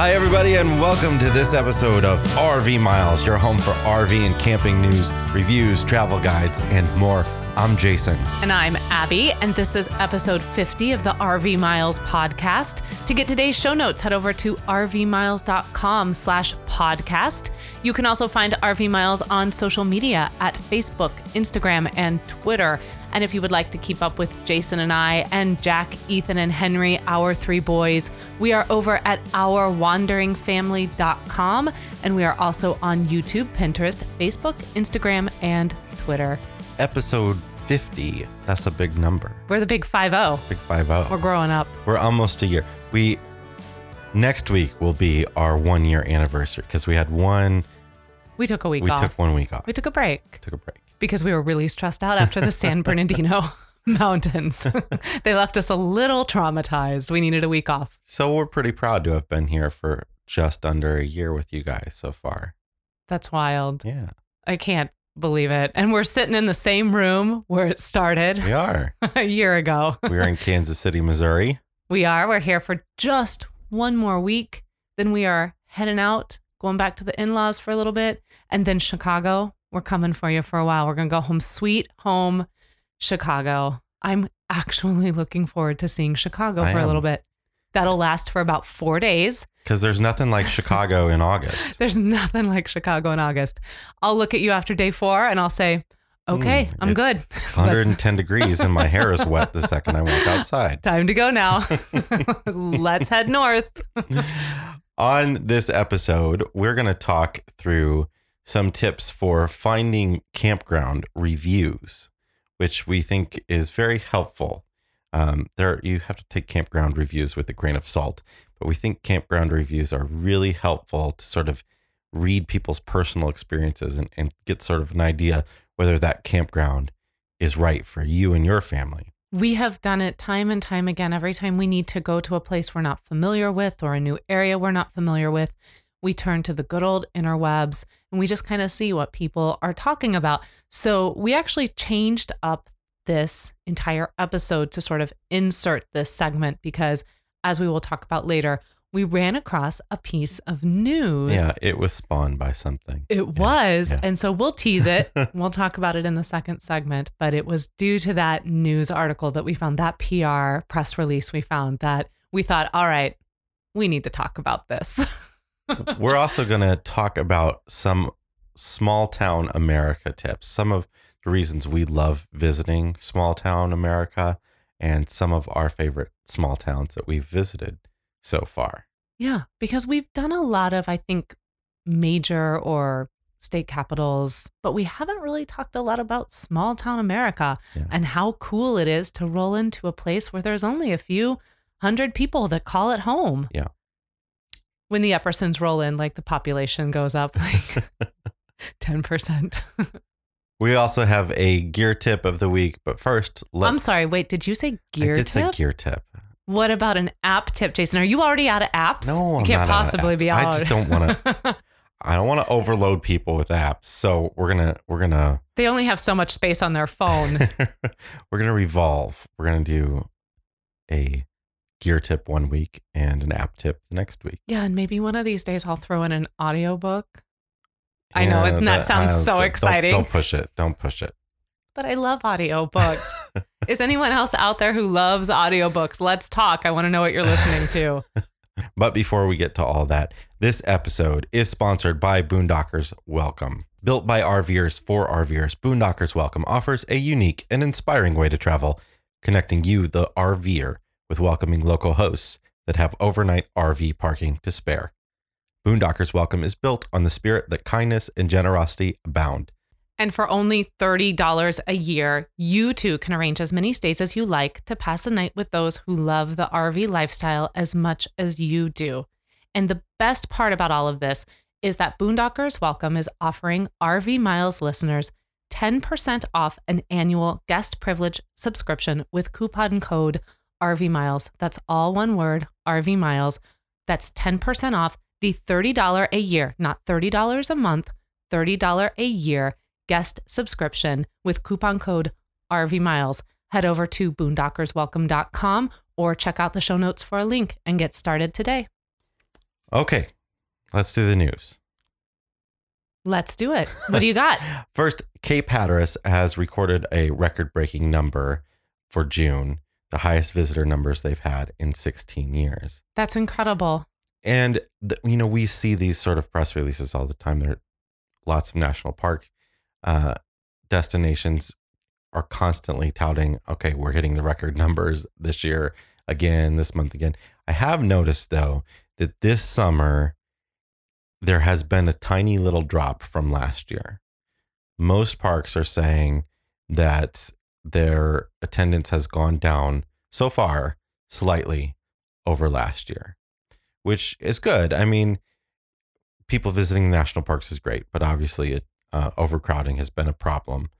Hi, everybody, and welcome to this episode of RV Miles, your home for RV and camping news, reviews, travel guides, and more. I'm Jason. And I'm Abby, and this is episode 50 of the RV Miles podcast. To get today's show notes, head over to rvmiles.com slash podcast. You can also find RV Miles on social media at Facebook, Instagram, and Twitter. And if you would like to keep up with Jason and I and Jack, Ethan, and Henry, our three boys, we are over at ourwanderingfamily.com. And we are also on YouTube, Pinterest, Facebook, Instagram, and Twitter. Episode 50. That's a big number. We're the big 5 0. Big 5 0. We're growing up. We're almost a year. We next week will be our one year anniversary because we had one. We took a week We off. took one week off. we took a break took a break. because we were really stressed out after the San Bernardino mountains. they left us a little traumatized. We needed a week off. So we're pretty proud to have been here for just under a year with you guys so far. That's wild. Yeah, I can't believe it. And we're sitting in the same room where it started we are. a year ago. We're in Kansas City, Missouri. We are. We're here for just one more week. Then we are heading out, going back to the in laws for a little bit. And then Chicago. We're coming for you for a while. We're going to go home, sweet home, Chicago. I'm actually looking forward to seeing Chicago I for a little bit. That'll last for about four days. Because there's nothing like Chicago in August. There's nothing like Chicago in August. I'll look at you after day four and I'll say, okay, Mm, I'm good. 110 degrees and my hair is wet the second I walk outside. Time to go now. Let's head north. On this episode, we're going to talk through some tips for finding campground reviews, which we think is very helpful. Um, there, you have to take campground reviews with a grain of salt, but we think campground reviews are really helpful to sort of read people's personal experiences and, and get sort of an idea whether that campground is right for you and your family. We have done it time and time again. Every time we need to go to a place we're not familiar with or a new area we're not familiar with, we turn to the good old interwebs and we just kind of see what people are talking about. So we actually changed up this entire episode to sort of insert this segment because, as we will talk about later, we ran across a piece of news. Yeah, it was spawned by something. It was. yeah. And so we'll tease it. we'll talk about it in the second segment. But it was due to that news article that we found, that PR press release we found, that we thought, all right, we need to talk about this. We're also going to talk about some small town America tips, some of the reasons we love visiting small town America, and some of our favorite small towns that we've visited so far. yeah. Because we've done a lot of, I think, major or state capitals, but we haven't really talked a lot about small town America Yeah. and how cool it is to roll into a place where there's only a few hundred people that call it home. Yeah. When the Eppersons roll in, like the population goes up like 10%. We also have a gear tip of the week, but first, let's. I'm sorry, wait, did you say gear I did tip? say gear tip. What about an app tip, Jason? Are you already out of apps? No, I'm you can't not out of possibly apps. be I just don't wanna- I don't want to overload people with apps, so we're gonna we're gonna they only have so much space on their phone. we're gonna revolve. We're gonna do a gear tip one week and an app tip the next week. yeah, and maybe one of these days I'll throw in an audiobook. I know, and that but, sounds uh, so don't- exciting. Don't, push it. Don't push it. But I love audiobooks. Is anyone else out there who loves audiobooks? Let's talk. I want to know what you're listening to. But before we get to all that, this episode is sponsored by Boondockers Welcome. Built by RVers for RVers, Boondockers Welcome offers a unique and inspiring way to travel, connecting you, the RVer, with welcoming local hosts that have overnight RV parking to spare. Boondockers Welcome is built on the spirit that kindness and generosity abound. And for only $30 a year, you too can arrange as many stays as you like to pass a night with those who love the RV lifestyle as much as you do. And the best part about all of this is that Boondockers Welcome is offering RV Miles listeners 10% off an annual guest privilege subscription with coupon code RV Miles. That's all one word, RV Miles. That's 10% off the $30 a year, not $30 a month, $30 a year guest subscription with coupon code RV Miles. Head over to boondockerswelcome.com or check out the show notes for a link and get started today. Okay, let's do the news. Let's do it. What do you got? First, Cape Hatteras has recorded a record breaking number for June, the highest visitor numbers they've had in 16 years. That's incredible. And, th- you know, we see these sort of press releases all the time. There are lots of national park uh, destinations are constantly touting, okay, we're hitting the record numbers this year again, this month again. I have noticed, though, that this summer there has been a tiny little drop from last year. Most parks are saying that their attendance has gone down so far slightly over last year, which is good. I mean, people visiting national parks is great, but obviously, it, uh, overcrowding has been a problem,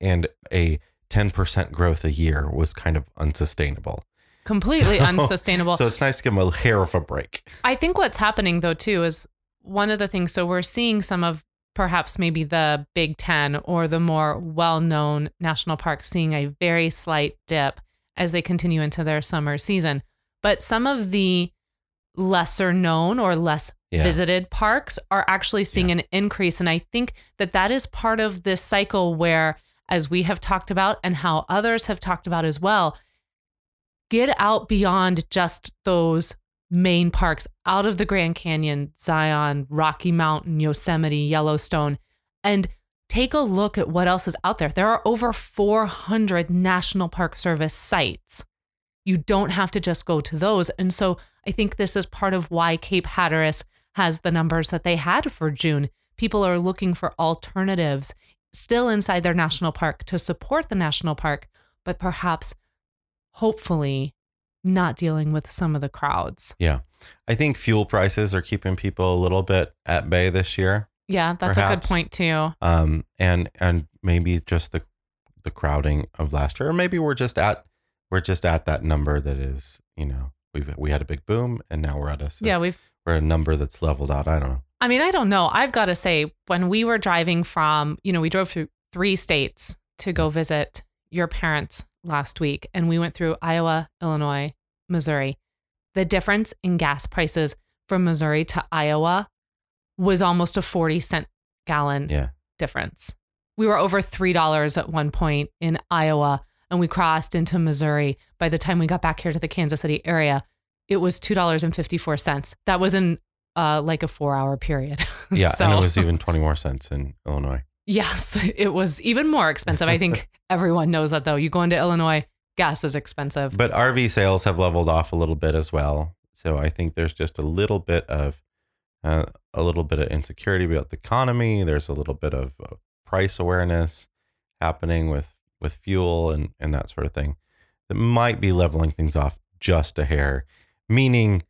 and a 10% growth a year was kind of unsustainable. Completely So- unsustainable. So it's nice to give them a hair of a break. I think what's happening though too is one of the things. So we're seeing some of perhaps maybe the Big Ten or the more well-known national parks seeing a very slight dip as they continue into their summer season. But some of the lesser known or less Yeah. visited parks are actually seeing an increase, and I think that that is part of this cycle where, as we have talked about, and how others have talked about as well, get out beyond just those main parks out of the Grand Canyon, Zion, Rocky Mountain, Yosemite, Yellowstone, and take a look at what else is out there. There are over 400 National Park Service sites. You don't have to just go to those. And so I think this is part of why Cape Hatteras has the numbers that they had for June. People are looking for alternatives still inside their national park to support the national park, but perhaps hopefully not dealing with some of the crowds. Yeah. I think fuel prices are keeping people a little bit at bay this year. Yeah, that's a good point too. Um, and and maybe just the the crowding of last year, or maybe we're just at we're just at that number that is, you know, we we had a big boom and now we're at a Yeah, we've we're a number that's leveled out. I don't know. I mean, I don't know. I've got to say, when we were driving from, you know, we drove through three states to go visit your parents last week, and we went through Iowa, Illinois, Missouri. The difference in gas prices from Missouri to Iowa was almost a 40 cent gallon Yeah. difference. We were over $3 at one point in Iowa, and we crossed into Missouri. By the time we got back here to the Kansas City area, it was $2.54. That was in uh, like a four hour period. Yeah. So- And it was even twenty more cents in Illinois. Yes, it was even more expensive. I think everyone knows that though. You go into Illinois, gas is expensive. But RV sales have leveled off a little bit as well. So I think there's just a little bit of uh, a little bit of insecurity about the economy. There's a little bit of uh, price awareness happening with with fuel and and that sort of thing that might be leveling things off just a hair. Meaning,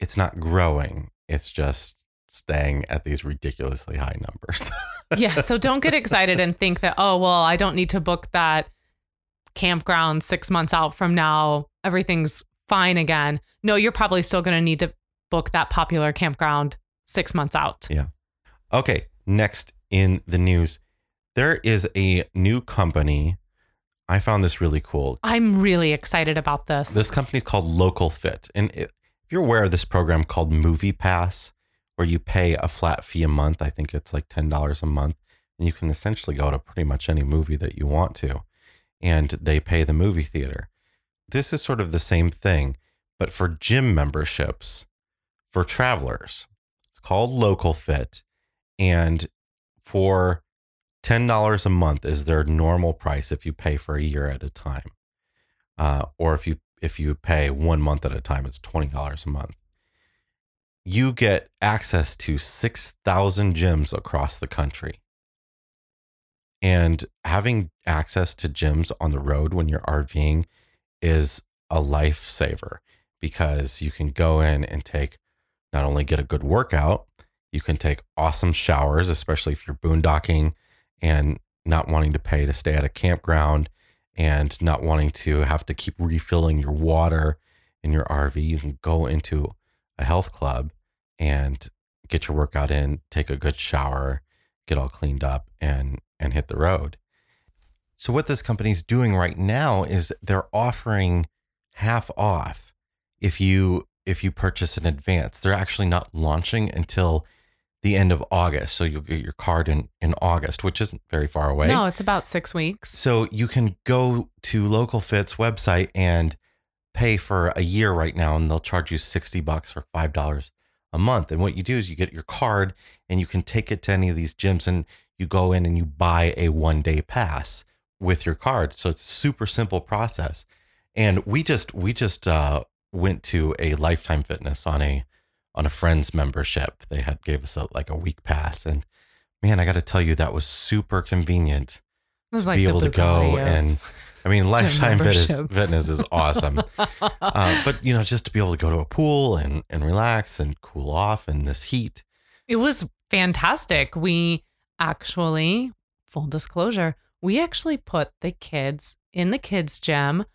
it's not growing. It's just staying at these ridiculously high numbers. yeah, so don't get excited and think that, oh, well, I don't need to book that campground six months out from now. Everything's fine again. No, you're probably still going to need to book that popular campground six months out. Yeah. Okay, next in the news, there is a new company. I found this really cool. I'm really excited about this. This company is called Local Fit. And if you're aware of this program called Movie Pass, where you pay a flat fee a month, I think it's like $10 a month, and you can essentially go to pretty much any movie that you want to, and they pay the movie theater. This is sort of the same thing, but for gym memberships for travelers. It's called Local Fit. And for $10 a month is their normal price if you pay for a year at a time. Uh, or if you if you pay one month at a time, it's $20 a month. You get access to 6,000 gyms across the country. And having access to gyms on the road when you're RVing is a lifesaver because you can go in and take not only get a good workout, you can take awesome showers, especially if you're boondocking and not wanting to pay to stay at a campground and not wanting to have to keep refilling your water in your RV. You can go into a health club and get your workout in, take a good shower, get all cleaned up and and hit the road. So what this company's doing right now is they're offering half off if you if you purchase in advance. They're actually not launching until the end of August. So you'll get your card in, in August, which isn't very far away. No, it's about six weeks. So you can go to Local Fit's website and pay for a year right now, and they'll charge you 60 bucks or $5 a month. And what you do is you get your card and you can take it to any of these gyms and you go in and you buy a one day pass with your card. So it's a super simple process. And we just, we just, uh, went to a lifetime fitness on a on a friend's membership. They had gave us a like a week pass, and man, I got to tell you that was super convenient was to like be able to go and. I mean, lifetime fitness, fitness is awesome, uh, but you know, just to be able to go to a pool and and relax and cool off in this heat. It was fantastic. We actually, full disclosure, we actually put the kids in the kids' gym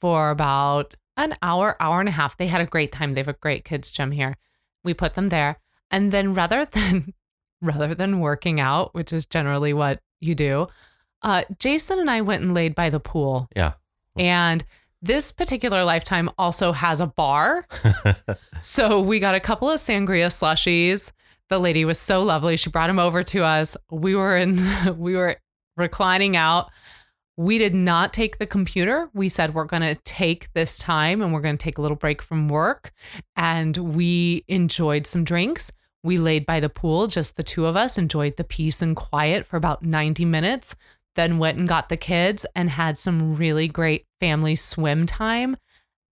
for about an hour, hour and a half. They had a great time. They have a great kids' gym here. We put them there. And then rather than rather than working out, which is generally what you do, uh, Jason and I went and laid by the pool. Yeah. And this particular lifetime also has a bar. So we got a couple of sangria slushies. The lady was so lovely. She brought them over to us. We were in we were reclining out. We did not take the computer. We said we're going to take this time and we're going to take a little break from work and we enjoyed some drinks. We laid by the pool, just the two of us, enjoyed the peace and quiet for about 90 minutes, then went and got the kids and had some really great family swim time.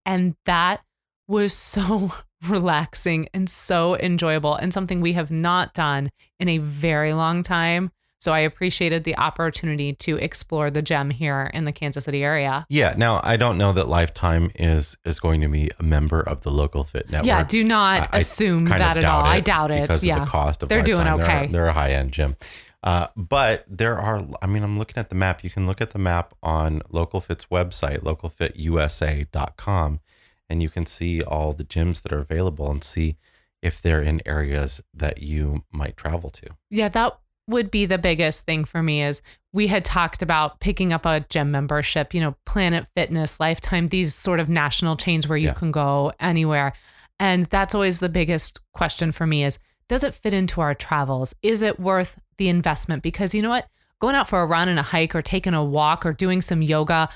And that was so relaxing and so enjoyable and something we have not done in a very long time. So I appreciated the opportunity to explore the gem here in the Kansas City area. Yeah. Now I don't know that Lifetime is is going to be a member of the local fit network. Yeah, do not I- I assume of that at all. I doubt it. because yeah. of the cost of They're doing Lifetime. They're- okay. They're, a high end gym. Uh, but there are, I mean, I'm looking at the map. You can look at the map on Local Fit's website, localfitusa.com, and you can see all the gyms that are available and see if they're in areas that you might travel to. Yeah, that would be the biggest thing for me is we had talked about picking up a gym membership, you know, Planet Fitness, Lifetime, these sort of national chains where you Yeah. can go anywhere. And that's always the biggest question for me is does it fit into our travels? Is it worth the investment? Because you know what? Going out for a run and a hike or taking a walk or doing some yoga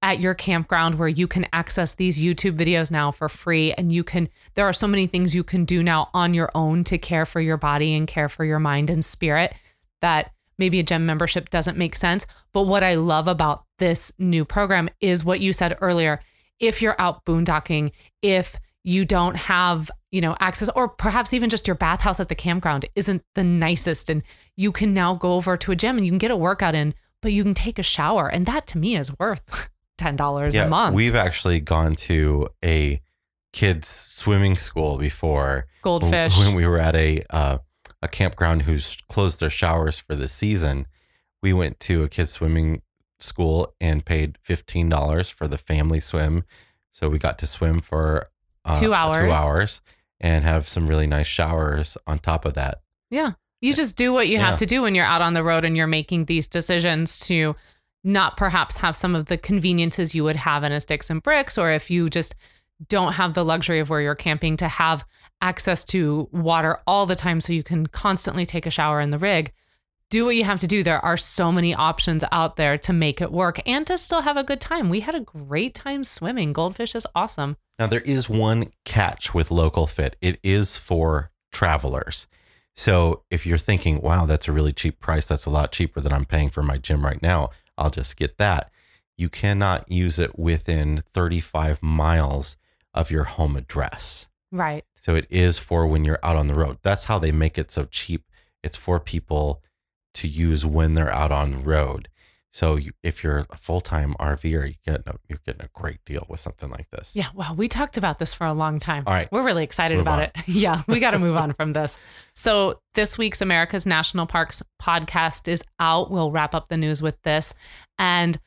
at your campground where you can access these YouTube videos now for free and you can there are so many things you can do now on your own to care for your body and care for your mind and spirit that maybe a gym membership doesn't make sense. But what I love about this new program is what you said earlier. If you're out boondocking if you don't have you know access or perhaps even just your bathhouse at the campground isn't the nicest and you can now go over to a gym and you can get a workout in but you can take a shower and that to me is worth $10 a month. We've actually gone to a kids swimming school before. goldfish. When we were at a uh, a campground who's closed their showers for the season, we went to a kids swimming school and paid fifteen dollars for the family swim. So we got to swim for uh, Two Two hours. hours and have some really nice showers on top of that. Yeah. You just do what you Yeah. have to do when you're out on the road and you're making these decisions to not perhaps have some of the conveniences you would have in a sticks and bricks, or if you just don't have the luxury of where you're camping to have access to water all the time so you can constantly take a shower in the rig. Do what you have to do. There are so many options out there to make it work and to still have a good time. We had a great time swimming. Goldfish is awesome. Now, there is one catch with Local Fit it is for travelers. So if you're thinking, wow, that's a really cheap price, that's a lot cheaper than I'm paying for my gym right now, I'll just get that. You cannot use it within 35 miles of your home address. Right. So it is for when you're out on the road. That's how they make it so cheap. It's for people to use when they're out on the road. So you, if you're a full time RVer, you get a, you're getting a great deal with something like this. Yeah, Well, we talked about this for a long time. All right. We're really excited about it. Yeah, we got to move on from this. So, this week's America's National Parks podcast is out. We'll wrap up the news with this. And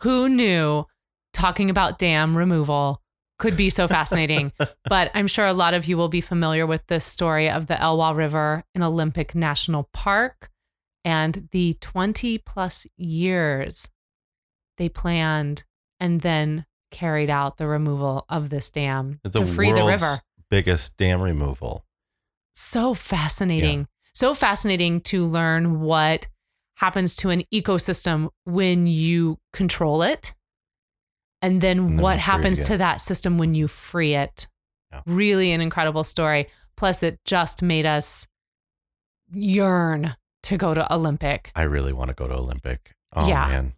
who knew talking about dam removal could be so fascinating? but I'm sure a lot of you will be familiar with this story of the Elwha River in Olympic National Park and the 20 plus years they planned and then carried out the removal of this dam the to free the river. biggest dam removal. So fascinating. So fascinating to learn what happens to an ecosystem when you control it. And then And then what we free it happens to that system when you free it. Yeah. Really an incredible story. Plus, it just made us yearn to go to Olympic. I really want to go to Olympic. Oh Yeah. man.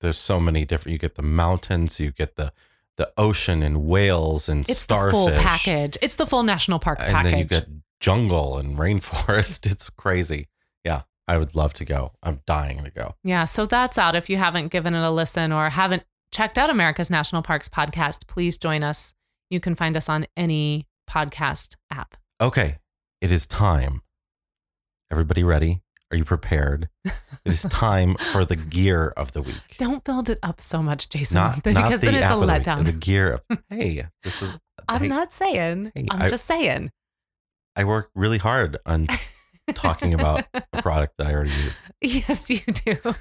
There's so many different you get the mountains, you get the the ocean and whales and It's starfish. the full package. It's the full national park And package. And then you get jungle and rainforest. It's crazy. Yeah. I would love to go. I'm dying to go. Yeah, so that's out. If you haven't given it a listen or haven't checked out America's National Parks podcast, please join us. You can find us on any podcast app. Okay. It is time. Everybody ready? Are you prepared? it is time for the gear of the week. Don't build it up so much, Jason, Not, because not the then it's a of the letdown. The gear of hey, this is I'm hey, not saying. hey, I'm I- just saying. I work really hard on talking about a product that I already use. Yes, you do.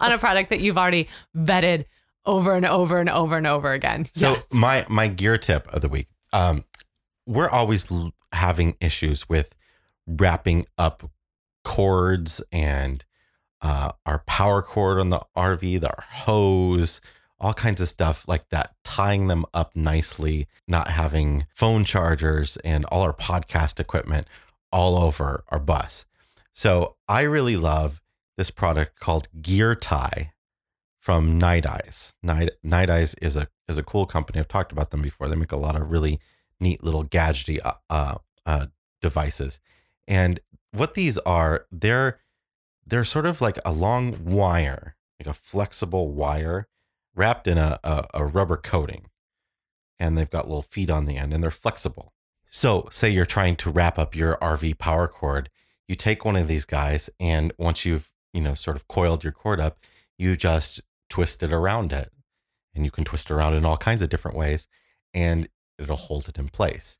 on a product that you've already vetted over and over and over and over again. So Yes. my my gear tip of the week. Um, we're always l- having issues with wrapping up cords and uh, our power cord on the RV, the hose, all kinds of stuff like that, tying them up nicely, not having phone chargers and all our podcast equipment all over our bus. So I really love this product called Gear Tie from Nite Ize. Night, Nite Ize is a is a cool company. I've talked about them before. They make a lot of really neat little gadgety uh, uh, uh, devices. And what these are, they're they're sort of like a long wire, like a flexible wire wrapped in a, a, a rubber coating. And they've got little feet on the end and they're flexible. So, say you're trying to wrap up your RV power cord, you take one of these guys and once you've, you know, sort of coiled your cord up, you just twist it around it. And you can twist around in all kinds of different ways and it'll hold it in place.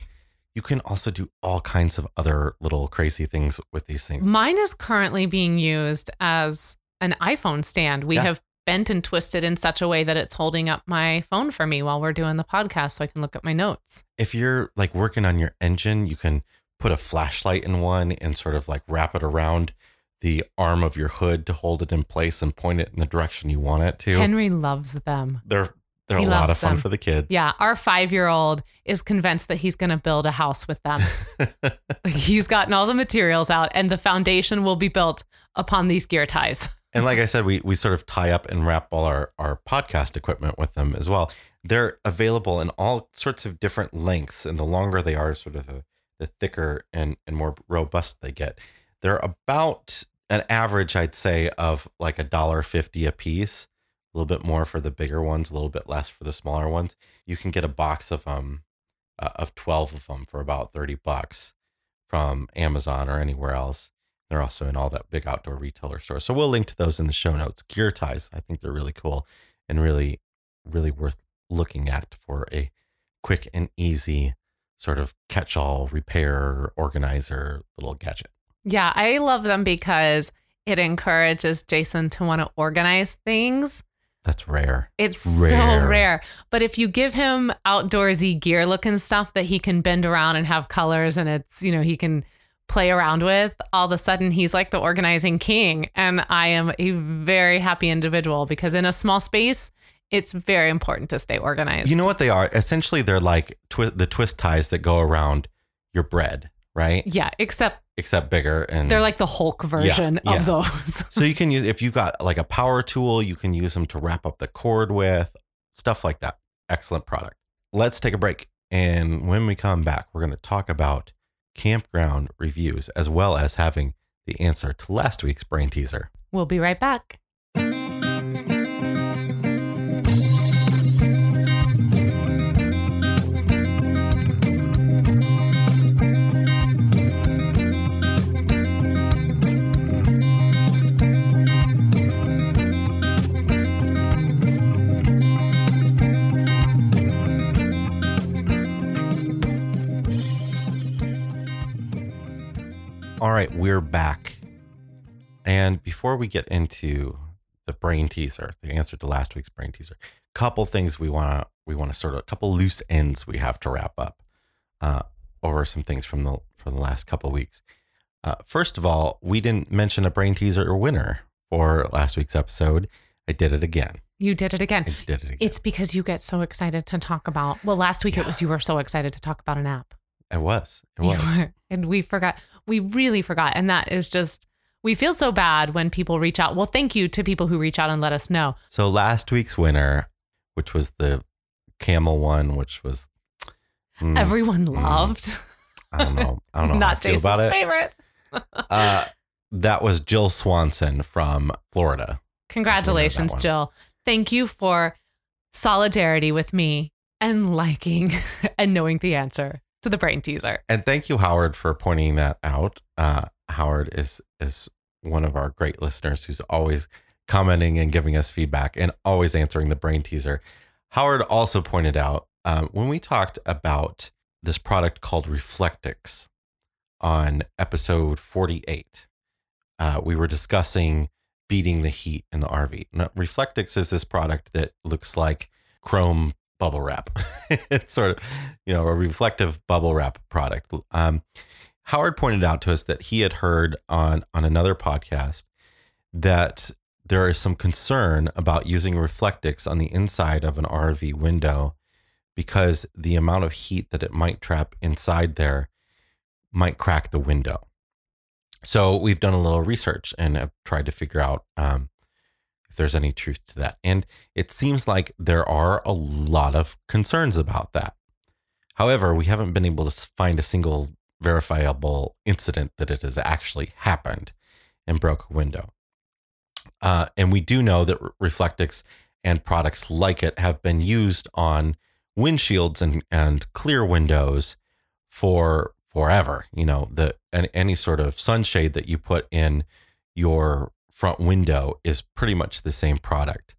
You can also do all kinds of other little crazy things with these things. Mine is currently being used as an iPhone stand. We Yeah. have bent and twisted in such a way that it's holding up my phone for me while we're doing the podcast so I can look at my notes. If you're like working on your engine, you can put a flashlight in one and sort of like wrap it around the arm of your hood to hold it in place and point it in the direction you want it to. Henry loves them. they're they're He a lot of fun them. for the kids. Yeah, our five year old is convinced that he's going to build a house with them. like he's gotten all the materials out, and the foundation will be built upon these gear ties. And like I said, we we sort of tie up and wrap all our, our podcast equipment with them as well. They're available in all sorts of different lengths, and the longer they are, sort of the, the thicker and, and more robust they get. They're about an average, I'd say, of like a dollar fifty a piece. A little bit more for the bigger ones, a little bit less for the smaller ones. You can get a box of um uh, of twelve of them for about thirty bucks from Amazon or anywhere else. They're also in all that big outdoor retailer stores. So we'll link to those in the show notes. Gear ties, I think they're really cool and really, really worth looking at for a quick and easy sort of catch all repair organizer little gadget. Yeah, I love them because it encourages Jason to want to organize things. That's rare. It's Rare. so rare. But if you give him outdoorsy gear looking stuff that he can bend around and have colors and it's, you know, he can play around with, all of a sudden he's like the organizing king. And I am a very happy individual because in a small space, it's very important to stay organized. You know what they are? Essentially, they're like twi- the twist ties that go around your bread, right? Yeah, except Except bigger and they're like the Hulk version yeah. of those. so you can use if you got like a power tool, you can use them to wrap up the cord with stuff like that. Excellent product. Let's take a break. And when we come back, we're going to talk about campground reviews as well as having the answer to last week's brain teaser. we'll be right back. All right, we're back. And before we get into the brain teaser, the answer to last week's brain teaser, couple things we want to we want to sort of a couple loose ends we have to wrap up. uh, over some things from the from the last couple weeks. Uh, first of all, we didn't mention a brain teaser winner for last week's episode. I did it again. You did it again. I did it again. It's because you get so excited to talk about. Well, last week it was you were so excited to talk about an app. it was. It was. and we forgot. We really forgot. And that is just, we feel so bad when people reach out. Well, thank you to people who reach out and let us know. So last week's winner, which was the camel one, which was mm, Everyone loved. I don't know. I don't know Not Jason's about it. favorite. Uh, that was Jill Swanson from Florida. Congratulations. Jill. Thank you for solidarity with me and liking and knowing the answer to the brain teaser. And thank you, Howard, for pointing that out. Uh, Howard is is one of our great listeners who's always commenting and giving us feedback and always answering the brain teaser. Howard also pointed out um, when we talked about this product called Reflectix on episode 48, uh, we were discussing beating the heat in the RV. Now, Reflectix is this product that looks like chrome bubble wrap. it's sort of, you know, a reflective bubble wrap product. Um, Howard pointed out to us that he had heard on on another podcast that there is some concern about using Reflectix on the inside of an RV window because the amount of heat that it might trap inside there might crack the window. So we've done a little research and have tried to figure out um, there's any truth to that. And it seems like there are a lot of concerns about that. However, we haven't been able to find a single verifiable incident that it has actually happened and broke a window. Uh, and we do know that Reflectix and products like it have been used on windshields and, and clear windows for forever. You know, the any, any sort of sunshade that you put in your front window is pretty much the same product.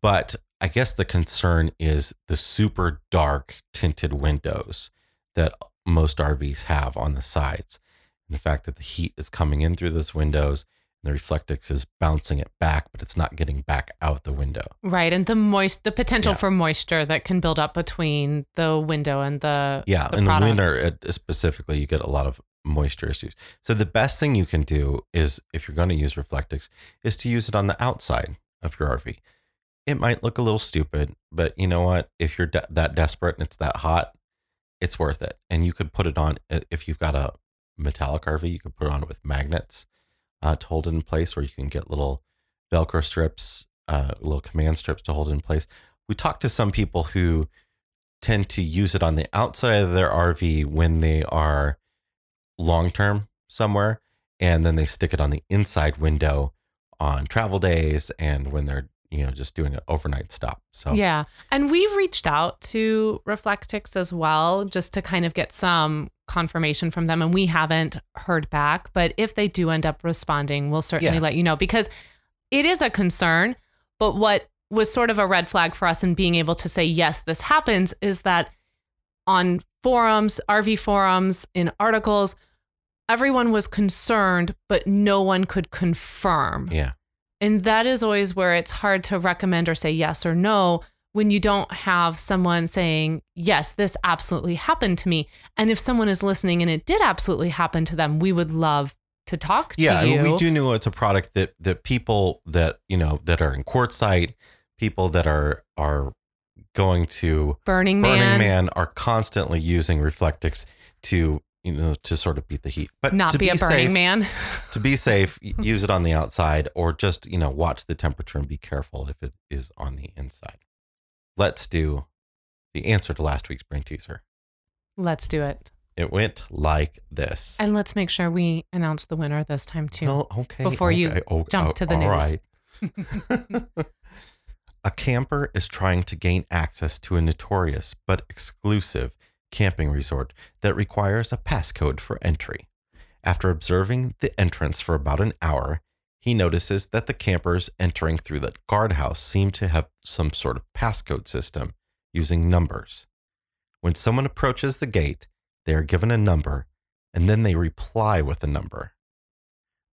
But I guess the concern is the super dark tinted windows that most RVs have on the sides. And the fact that the heat is coming in through those windows and the Reflectix is bouncing it back, but it's not getting back out the window. Right. And the moist, the potential Yeah. for moisture that can build up between the window and the. Yeah, the in the products. winter it, specifically, you get a lot of moisture issues. So the best thing you can do is, if you're going to use Reflectix, is to use it on the outside of your RV. It might look a little stupid, but you know what? If you're de- that desperate and it's that hot, it's worth it. And you could put it on if you've got a metallic RV. You could put it on with magnets uh, to hold it in place, or you can get little Velcro strips, uh, little command strips to hold it in place. We talked to some people who tend to use it on the outside of their RV when they are long term somewhere, and then they stick it on the inside window on travel days and when they're you know just doing an overnight stop. So Yeah. And we've reached out to Reflectix as well, just to kind of get some confirmation from them. And we haven't heard back. But if they do end up responding, we'll certainly Yeah. let you know because it is a concern. But what was sort of a red flag for us in being able to say, yes, this happens is that on forums, RV forums, in articles, everyone was concerned, but no one could confirm. yeah, And that is always where it's hard to recommend or say yes or no when you don't have someone saying, yes, this absolutely happened to me. And if someone is listening and it did absolutely happen to them, we would love to talk yeah. to you. and we do know it's a product that that people that you know that are in quartzsite, people that are are going to Burning Man, Burning Man are constantly using Reflectix to you know to sort of beat the heat, but not to be, a Burning safe, Man. to be safe, use it on the outside or just, you know, watch the temperature and be careful if it is on the inside. Let's do the answer to last week's brain teaser. Let's do it. It went like this. And let's make sure we announce the winner this time too. Well, okay. before you okay, oh, jump oh, to the all news. right. a camper is trying to gain access to a notorious but exclusive camping resort that requires a passcode for entry. After observing the entrance for about an hour, he notices that the campers entering through the guardhouse seem to have some sort of passcode system using numbers. When someone approaches the gate, they are given a number and then they reply with a number.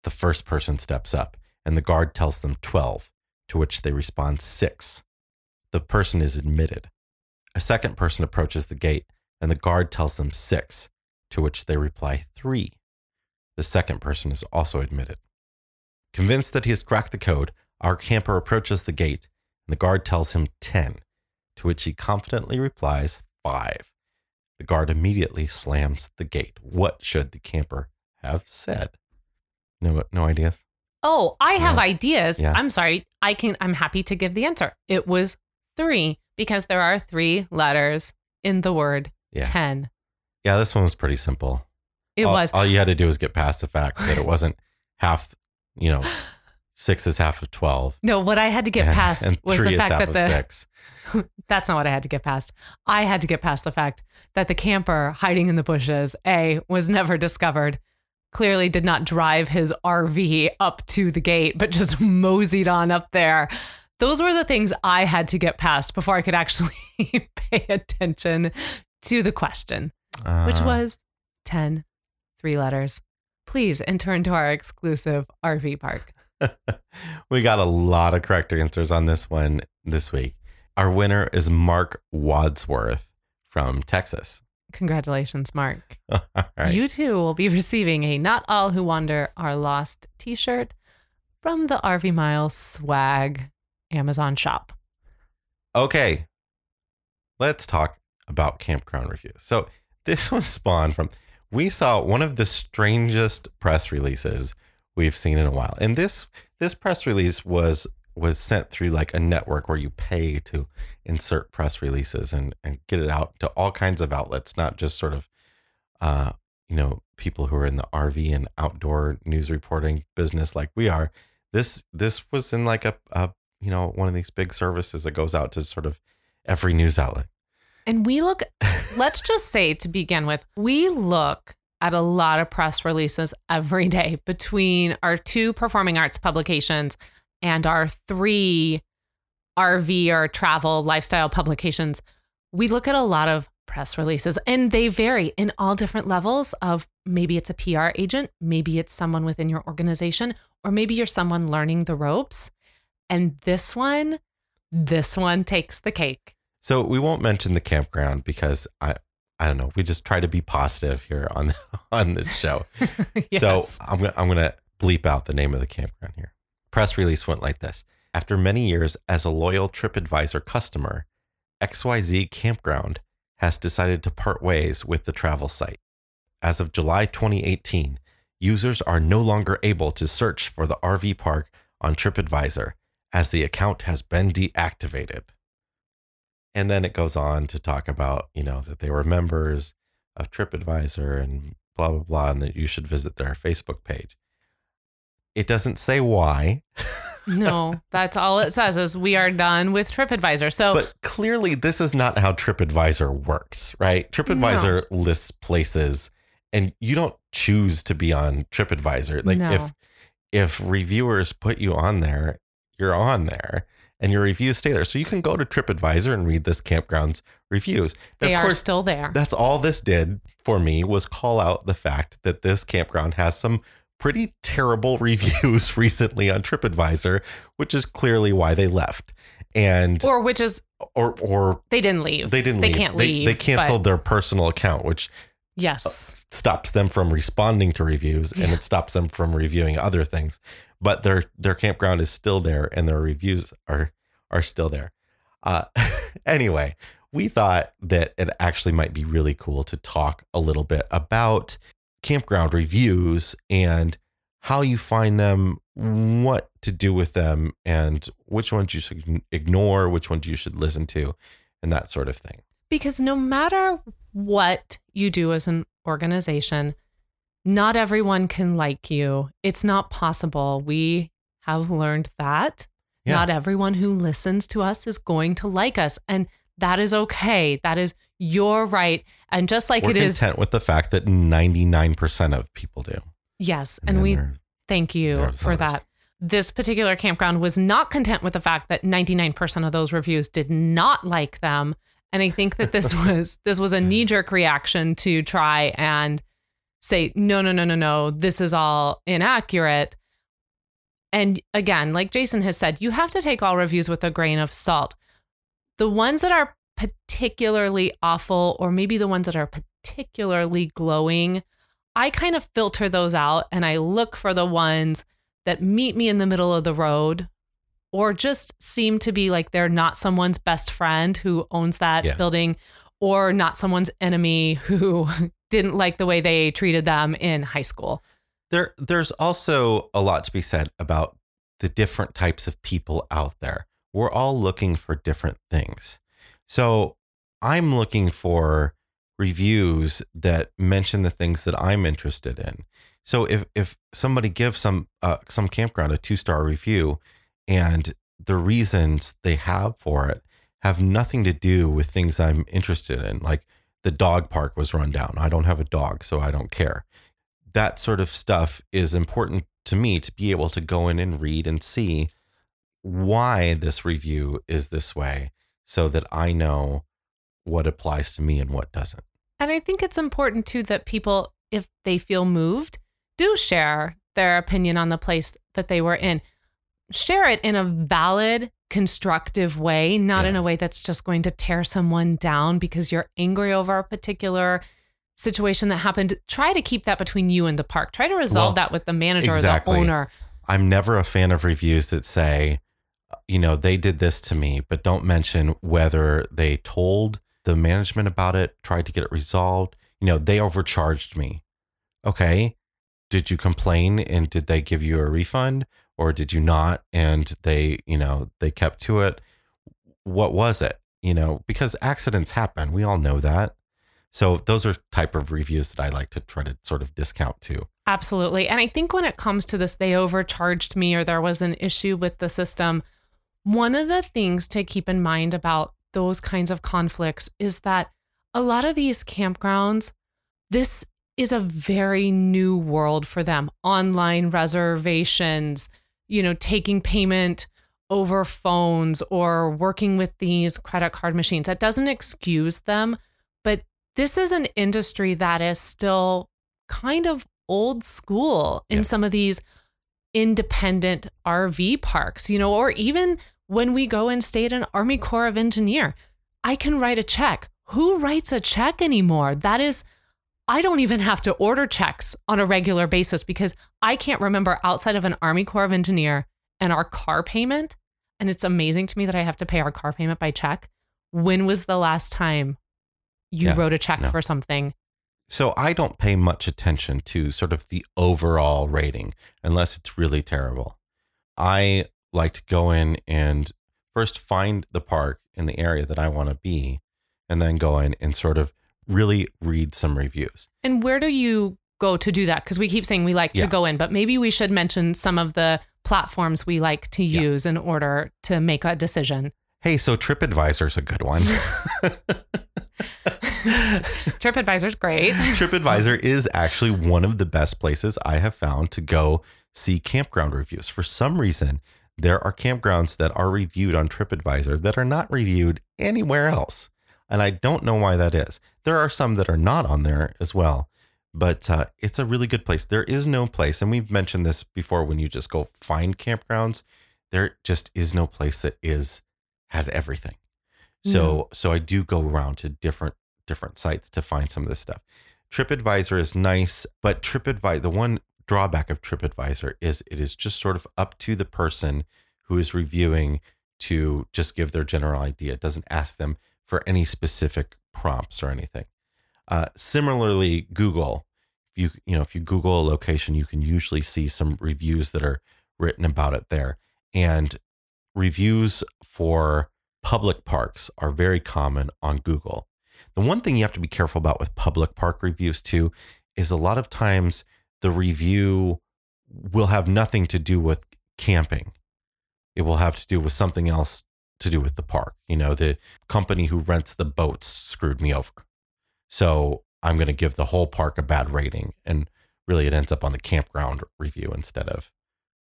The first person steps up and the guard tells them 12, to which they respond 6. The person is admitted. A second person approaches the gate and the guard tells them six, to which they reply three. The second person is also admitted. Convinced that he has cracked the code, our camper approaches the gate, and the guard tells him 10, to which he confidently replies 5. The guard immediately slams the gate. What should the camper have said? No, no ideas. Oh, I have Yeah. ideas. Yeah. I'm sorry. I can I'm happy to give the answer. It was 3 because there are 3 letters in the word Yeah. 10. Yeah, this one was pretty simple. It all, was All you had to do was get past the fact that it wasn't half, you know, six is half of 12. No, what I had to get past and was three the fact that the six. That's not what I had to get past. I had to get past the fact that the camper hiding in the bushes, A, was never discovered. Clearly did not drive his RV up to the gate, but just moseyed on up there. Those were the things I had to get past before I could actually pay attention to the question, which Uh, was 10, three letters. Please enter into our exclusive RV park. we got a lot of correct answers on this one this week. Our winner is Mark Wadsworth from Texas. Congratulations, Mark. Right. You too will be receiving a Not All Who Wander Are Lost t shirt from the RV Miles Swag Amazon shop. okay. Let's talk about campground reviews. So, this was spawned from we saw one of the strangest press releases we've seen in a while. And this this press release was was sent through like a network where you pay to insert press releases and, and get it out to all kinds of outlets, not just sort of uh, you know, people who are in the RV and outdoor news reporting business like we are. This this was in like a, a you know, one of these big services that goes out to sort of every news outlet. And we look, let's just say to begin with, we look at a lot of press releases every day between our two performing arts publications and our three RV or travel lifestyle publications. We look at a lot of press releases and they vary in all different levels of maybe it's a PR agent, maybe it's someone within your organization, or maybe you're someone learning the ropes. And this one, this one takes the cake. So we won't mention the campground because I I don't know. We just try to be positive here on on this show. So Yes. I'm gonna I'm gonna bleep out the name of the campground here. Press release went like this: After many years as a loyal TripAdvisor customer, XYZ Campground has decided to part ways with the travel site. As of July 2018, users are no longer able to search for the RV park on TripAdvisor as the account has been deactivated. And then it goes on to talk about, you know, that they were members of TripAdvisor and blah, blah, blah, and that you should visit their Facebook page. It doesn't say why, No, that's all it says is we are done with TripAdvisor. So but clearly this is not how TripAdvisor works, right? TripAdvisor lists places and you don't choose to be on TripAdvisor. Like No. if if reviewers put you on there, you're on there and your reviews stay there. So you can go to TripAdvisor and read this campground's reviews. they of are course, still there. That's all this did for me was call out the fact that this campground has some pretty terrible reviews recently on TripAdvisor, which is clearly why they left. And Or which is or or they didn't leave. they didn't They leave. can't they, leave, They but- canceled their personal account, which Yes. stops them from responding to reviews and it stops them from reviewing other things. But their their campground is still there and their reviews are are still there. Uh, anyway, we thought that it actually might be really cool to talk a little bit about campground reviews and how you find them, what to do with them, and which ones you should ignore, which ones you should listen to, and that sort of thing. Because no matter what you do as an organization, not everyone can like you. It's not possible. We have learned that. Yeah. Not everyone who listens to us is going to like us. And that is okay. That is your right. And just like We're it is, content with the fact that 99% of people do. yes. And, then we there- thank you for others. that. This particular campground was not content with the fact that 99% of those reviews did not like them. And I think that this was this was a knee-jerk reaction to try and say, no, no, no, no, no, this is all inaccurate. And again, like Jason has said, you have to take all reviews with a grain of salt. The ones that are particularly awful or maybe the ones that are particularly glowing, I kind of filter those out and I look for the ones that meet me in the middle of the road or just seem to be like they're not someone's best friend who owns that Yeah. building or not someone's enemy who didn't like the way they treated them in high school. There, there's also a lot to be said about the different types of people out there. We're all looking for different things. So I'm looking for reviews that mention the things that I'm interested in. So if if somebody gives some uh, some campground a two star review, and the reasons they have for it have nothing to do with things I'm interested in, like the dog park was run down. I don't have a dog, so I don't care that sort of stuff is important to me to be able to go in and read and see why this review is this way so that I know what applies to me and what doesn't. And I think it's important too that people, if they feel moved, do share their opinion on the place that they were in. Share it in a valid, constructive way, not in a way that's just going to tear someone down because you're angry over a particular situation that happened. Try to keep that between you and the park. Try to resolve Well, that with the manager exactly. or the owner. I'm never a fan of reviews that say, you know, they did this to me, but don't mention whether they told the management about it, tried to get it resolved. You know, they overcharged me. Okay. Did you complain and did they give you a refund or did you not? And they, you know, they kept to it. What was it? You know, because accidents happen. We all know that. So those are type of reviews that I like to try to sort of discount too. Absolutely. And I think when it comes to this, they overcharged me or there was an issue with the system. One of the things to keep in mind about those kinds of conflicts is that a lot of these campgrounds, this is a very new world for them. Online reservations, you know, taking payment over phones or working with these credit card machines. That doesn't excuse them, but this is an industry that is still kind of old school in Yeah. some of these independent RV parks, you know, or even when we go and stay at an Army Corps of Engineer, I can write a check. Who writes a check anymore? That is, I don't even have to order checks on a regular basis because I can't remember outside of an Army Corps of Engineer and our car payment. And it's amazing to me that I have to pay our car payment by check. When was the last time you Yeah, wrote a check no. for something? So I don't pay much attention to sort of the overall rating unless it's really terrible. I like to go in and first find the park in the area that I want to be and then go in and sort of really read some reviews. And where do you go to do that? Because we keep saying we like Yeah. to go in, but maybe we should mention some of the platforms we like to Yeah. use in order to make a decision. Hey, so TripAdvisor's a good one. TripAdvisor's great. TripAdvisor is actually one of the best places I have found to go see campground reviews. For some reason, there are campgrounds that are reviewed on TripAdvisor that are not reviewed anywhere else. And I don't know why that is. There are some that are not on there as well, but uh, it's a really good place. There is no place, and we've mentioned this before when you just go find campgrounds, there just is no place that is has everything. So so I do go around to different different sites to find some of this stuff. TripAdvisor is nice, but TripAdvisor the one drawback of TripAdvisor is it is just sort of up to the person who is reviewing to just give their general idea. It doesn't ask them for any specific prompts or anything. Uh, similarly, Google, if you you know if you Google a location, you can usually see some reviews that are written about it there, and reviews for public parks are very common on Google. The one thing you have to be careful about with public park reviews too is a lot of times the review will have nothing to do with camping. It will have to do with something else to do with the park. You know, the company who rents the boats screwed me over. So I'm going to give the whole park a bad rating. And really, it ends up on the campground review instead of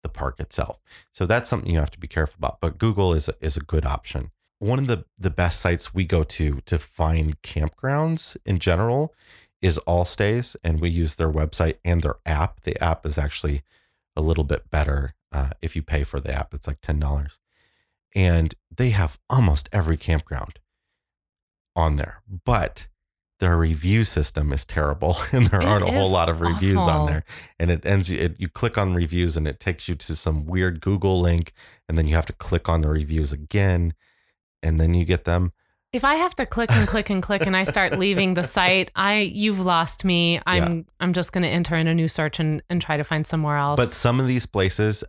the park itself. So that's something you have to be careful about. But Google is a, is a good option. One of the the best sites we go to to find campgrounds in general is Allstays, and we use their website and their app. The app is actually a little bit better uh, if you pay for the app. It's like ten dollars, and they have almost every campground. on there, but their review system is terrible and there It aren't a whole lot of reviews awful. on there. And it ends it, you click on reviews and it takes you to some weird Google link and then you have to click on the reviews again and then you get them. If I have to click and click and click and I start leaving the site, I you've lost me. I'm I'm just going to enter in a new search and and try to find somewhere else. But some of these places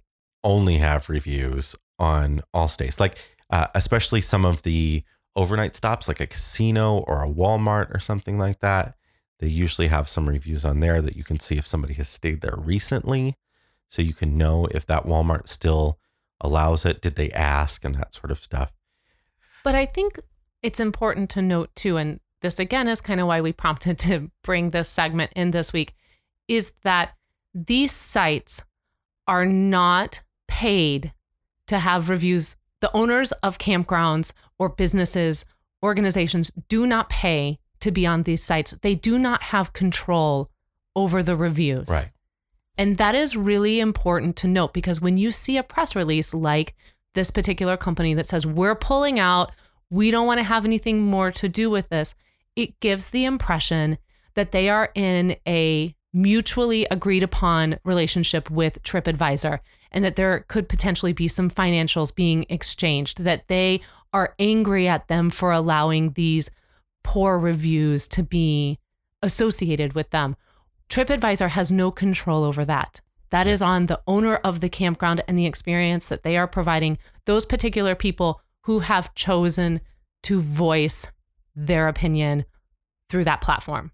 only have reviews on Allstays, like uh, especially some of the overnight stops, like a casino or a Walmart or something like that. They usually have some reviews on there that you can see if somebody has stayed there recently, so you can know if that Walmart still allows it. Did they ask and that sort of stuff. But I think it's important to note too, and this again is kind of why we prompted to bring this segment in this week, is that these sites are not paid to have reviews. The owners of campgrounds or businesses, organizations do not pay to be on these sites. They do not have control over the reviews. Right. And that is really important to note because when you see a press release like this particular company that says, we're pulling out, we don't want to have anything more to do with this, it gives the impression that they are in a mutually agreed upon relationship with TripAdvisor and that there could potentially be some financials being exchanged, that they are angry at them for allowing these poor reviews to be associated with them. TripAdvisor has no control over that. That is on the owner of the campground and the experience that they are providing those particular people who have chosen to voice their opinion through that platform.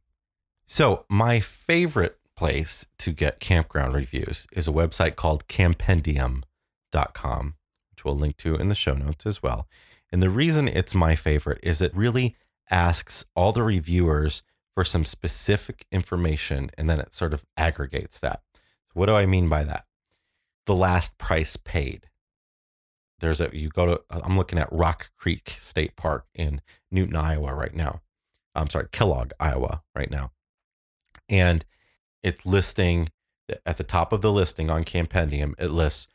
So, my favorite place to get campground reviews is a website called campendium.com, which we'll link to in the show notes as well. And the reason it's my favorite is it really asks all the reviewers for some specific information and then it sort of aggregates that. What do I mean by that? The last price paid. There's a, you go to, I'm looking at Rock Creek State Park in Newton, Iowa right now. I'm sorry, Kellogg, Iowa right now. And it's listing at the top of the listing on Campendium, it lists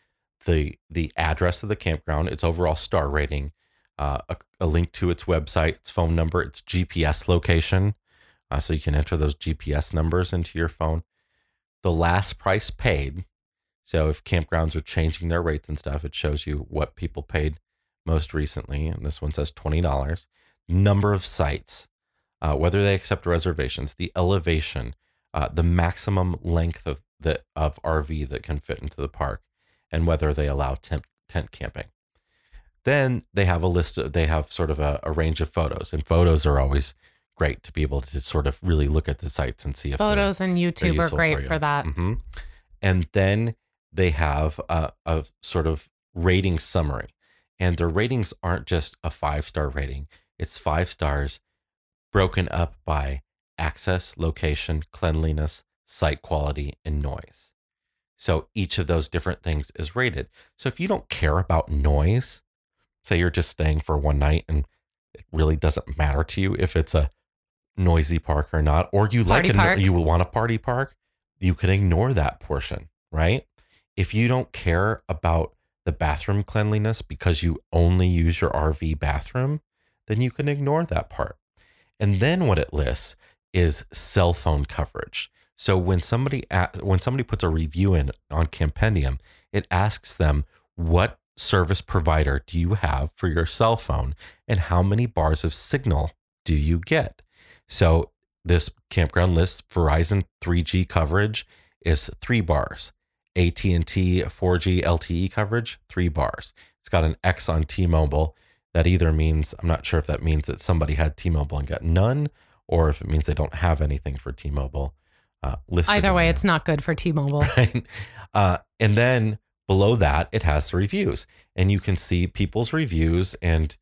the the address of the campground, its overall star rating, uh, a, a link to its website, its phone number, its GPS location, uh, so you can enter those GPS numbers into your phone. The last price paid. So if campgrounds are changing their rates and stuff, it shows you what people paid most recently. And this one says twenty dollars. Number of sites, uh, whether they accept reservations, the elevation, uh, the maximum length of the of RV that can fit into the park, and whether they allow tent tent camping. Then they have a list of they have sort of a, a range of photos, and photos are always great to be able to sort of really look at the sites and see if Photos and YouTube are great for for, that. hmm And then they have a, a sort of rating summary. And their ratings aren't just a five star rating, it's five stars broken up by access, location, cleanliness, site quality, and noise. So each of those different things is rated. So if you don't care about noise, say you're just staying for one night and it really doesn't matter to you if it's a noisy park or not, or you like Party a, no- park. you want a party park, you can ignore that portion, right? If you don't care about the bathroom cleanliness because you only use your RV bathroom, then you can ignore that part. And then what it lists is cell phone coverage. So when somebody when somebody puts a review in on Campendium, it asks them what service provider do you have for your cell phone and how many bars of signal do you get? So this campground lists Verizon 3G coverage is 3 bars. AT&T 4G LTE coverage 3 bars. It's got an X on T-Mobile that either means I'm not sure if that means that somebody had T-Mobile and got none or if it means they don't have anything for T-Mobile uh, listed. Either way, it's not good for T-Mobile. right? Uh, and then below that, it has the reviews, and you can see people's reviews and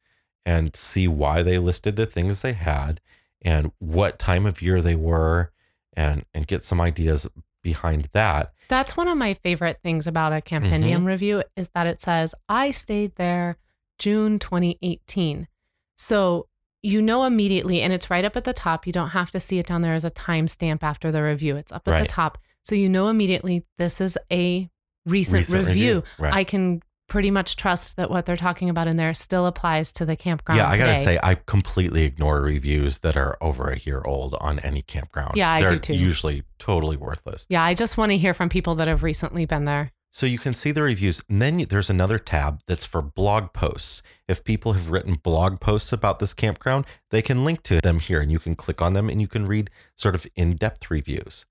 and see why they listed the things they had and what time of year they were, and and get some ideas behind that. That's one of my favorite things about a Campendium mm-hmm. review is that it says, I stayed there June 2018. So you know immediately, and it's right up at the top. You don't have to see it down there as a timestamp after the review. It's up at the top. So you know immediately this is a recent, Recent review. review, right. I can pretty much trust that what they're talking about in there still applies to the campground. yeah, I gotta say, I completely ignore reviews that are over a year old on any campground. Yeah, I They're do too. Usually totally worthless. Yeah, I just want to hear from people that have recently been there. So you can see the reviews. And then there's another tab that's for blog posts. If people have written blog posts about this campground, they can link to them here and you can click on them and you can read sort of in depth reviews.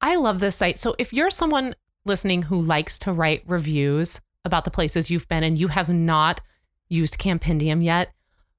I love this site. So if you're someone listening who likes to write reviews about the places you've been and you have not used Campendium yet,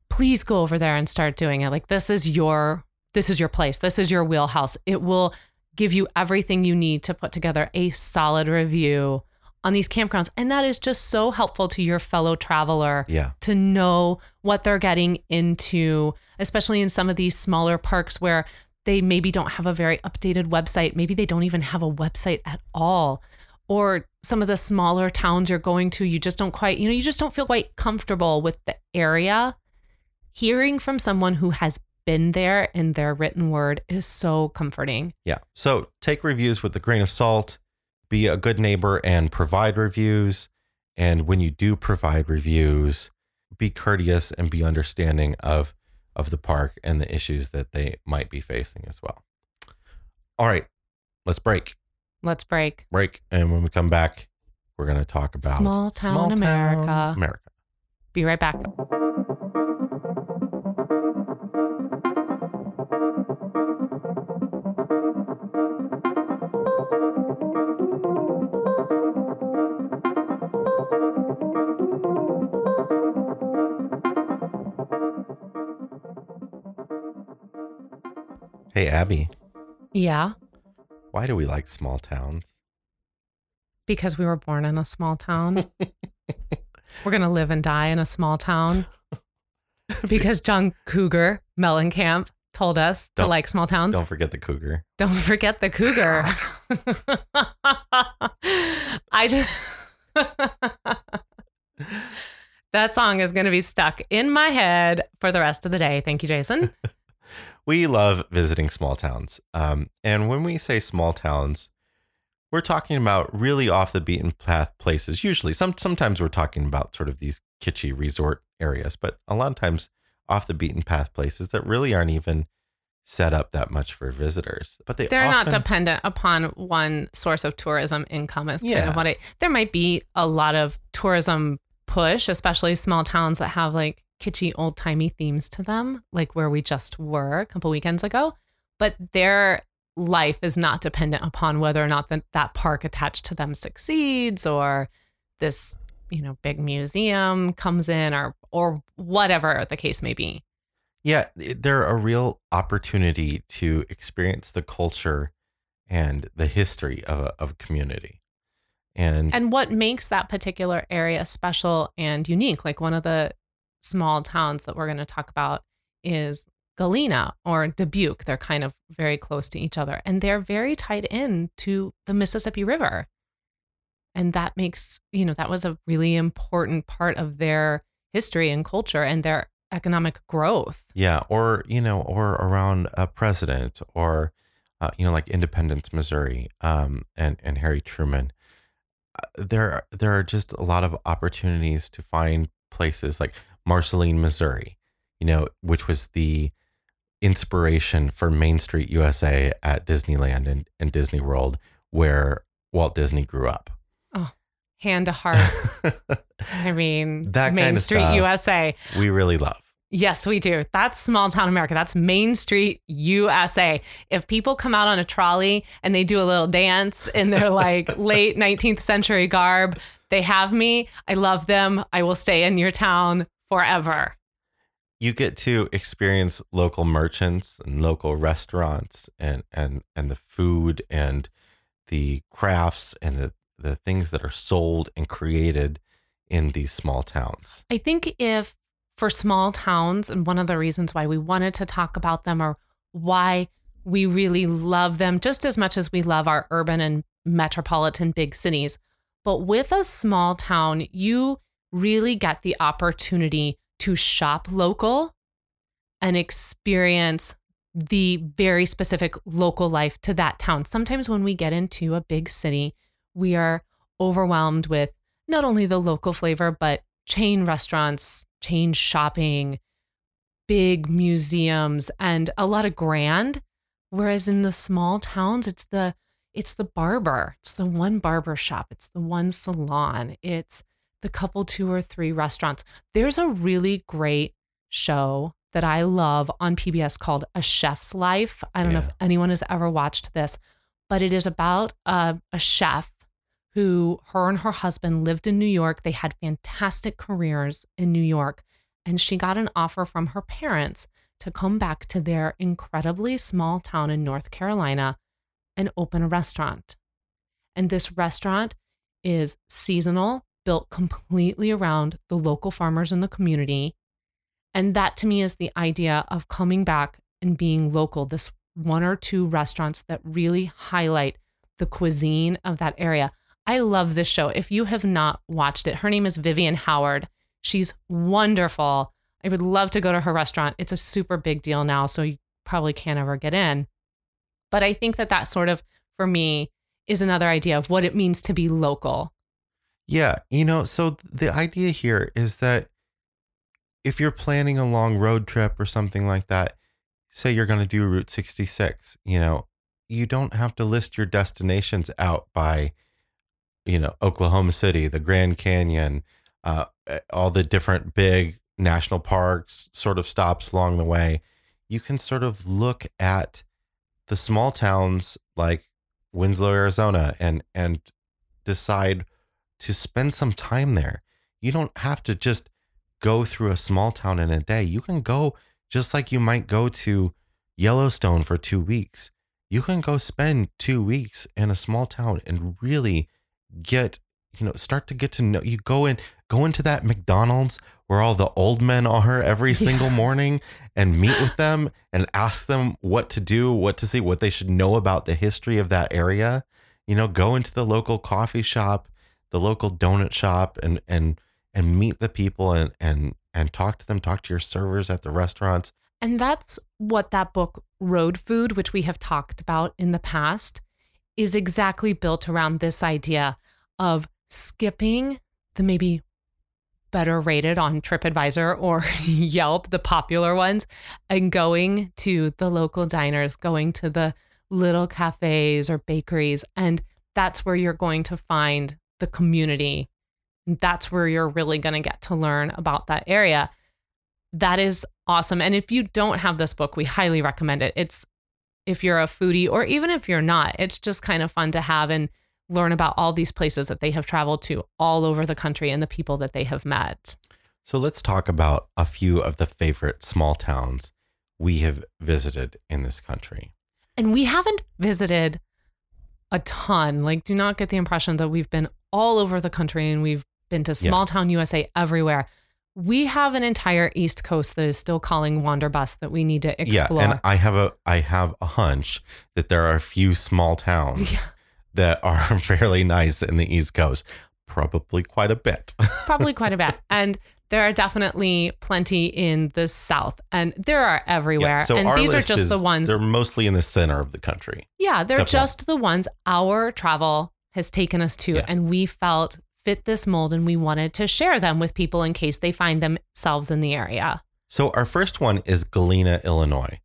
please go over there and start doing it. Like this is your this is your place. This is your wheelhouse. It will give you everything you need to put together a solid review on these campgrounds. And that is just so helpful to your fellow traveler Yeah. to know what they're getting into, especially in some of these smaller parks where they maybe don't have a very updated website. Maybe they don't even have a website at all. Or some of the smaller towns you're going to, you just don't quite, you know, you just don't feel quite comfortable with the area. Hearing from someone who has been there in their written word is so comforting. Yeah. So take reviews with a grain of salt, be a good neighbor and provide reviews. And when you do provide reviews, be courteous and be understanding of of the park and the issues that they might be facing as well. All right, let's break. Let's break. Break. And when we come back, we're going to talk about Small town America. America. Be right back. Hey, Abby, Yeah, why do we like small towns? because we were born in a small town. we're going to live and die in a small town. Because John Cougar Mellencamp told us to Don't- like small towns. Don't forget the cougar. Don't forget the cougar. I just That song is going to be stuck in my head for the rest of the day. Thank you, Jason. We love visiting small towns. Um, and when we say small towns, we're talking about really off the beaten path places. Usually, some sometimes we're talking about sort of these kitschy resort areas, but a lot of times off the beaten path places that really aren't even set up that much for visitors. But they They're not dependent upon one source of tourism income. Is kind Yeah. of what it. There might be a lot of tourism push, especially small towns that have like kitschy old timey themes to them, like where we just were a couple weekends ago. But their life is not dependent upon whether or not the, that park attached to them succeeds or this you know big museum comes in or or whatever the case may be. Yeah, they're a real opportunity to experience the culture and the history of a, of a community. And, And what makes that particular area special and unique, like one of the small towns that we're going to talk about is Galena or Dubuque. They're kind of very close to each other and they're very tied in to the Mississippi River. And that makes, you know, that was a really important part of their history and culture and their economic growth. yeah, or, you know, or around a president or, uh, you know, like Independence, Missouri um, and, and Harry Truman. Uh, There, there are just a lot of opportunities to find places like Marceline, Missouri, you know, which was the inspiration for Main Street USA at Disneyland and, and Disney World, where Walt Disney grew up. Oh, hand to heart. I mean, That Main Street. USA. we really love. Yes, we do. That's small town America. That's Main Street USA. If people come out on a trolley and they do a little dance in their like late 19th century garb, they have me. I love them. I will stay in your town forever. You get to experience local merchants and local restaurants and and and the food and the crafts and the the things that are sold and created in these small towns. I think if for small towns, and one of the reasons why we wanted to talk about them or why we really love them just as much as we love our urban and metropolitan big cities. But with a small town, you really get the opportunity to shop local and experience the very specific local life to that town. Sometimes when we get into a big city, we are overwhelmed with not only the local flavor, but chain restaurants, chain shopping, big museums, and a lot of grand. Whereas in the small towns, it's the it's the barber. It's the one barber shop. It's the one salon. It's the couple two or three restaurants. There's a really great show that I love on PBS called A Chef's Life. I don't know if anyone has ever watched this, but it is about a, a chef who her and her husband lived in New York. They had fantastic careers in New York. And she got an offer from her parents to come back to their incredibly small town in North Carolina and open a restaurant. And this restaurant is seasonal, built completely around the local farmers in the community. And that to me is the idea of coming back and being local. This one or two restaurants that really highlight the cuisine of that area. I love this show. If you have not watched it, her name is Vivian Howard. She's wonderful. I would love to go to her restaurant. It's a super big deal now, so you probably can't ever get in. But I think that that sort of, for me, is another idea of what it means to be local. Yeah, you know, so the idea here is that if you're planning a long road trip or something like that, say you're going to do Route 66, you know, you don't have to list your destinations out by, you know, Oklahoma City, the Grand Canyon, uh, all the different big national parks, sort of stops along the way. You can sort of look at the small towns like Winslow, Arizona, and and decide to spend some time there. You don't have to just go through a small town in a day. You can go just like you might go to Yellowstone for two weeks. You can go spend two weeks in a small town and really get, you know, start to get to know. You go in, go into that McDonald's where all the old men are every single morning and meet with them and ask them what to do, what to see, what they should know about the history of that area. You know, go into the local coffee shop, the local donut shop and and and meet the people and and and talk to them, talk to your servers at the restaurants. And that's what that book, Road Food, which we have talked about in the past, is exactly built around this idea of skipping the maybe better rated on TripAdvisor or Yelp, the popular ones, and going to the local diners, going to the little cafes or bakeries. And that's where you're going to find the community. That's where you're really going to get to learn about that area. That is awesome. And if you don't have this book, we highly recommend it. It's if you're a foodie or even if you're not, it's just kind of fun to have and learn about all these places that they have traveled to all over the country and the people that they have met. So let's talk about a few of the favorite small towns we have visited in this country. And we haven't visited a ton. Like, do not get the impression that we've been all over the country and we've been to small town USA everywhere. We have an entire East Coast that is still calling Wanderbus that we need to explore. Yeah, and I have a I have a hunch that there are a few small towns that are fairly nice in the East Coast. Probably quite a bit. Probably quite a bit. And there are definitely plenty in the South, and there are everywhere. so and these are just is- the ones. They're mostly in the center of the country. Yeah, they're Except one. just the ones our travel has taken us to, Yeah. and we felt fit this mold, and we wanted to share them with people in case they find themselves in the area. So our first one is Galena, Illinois.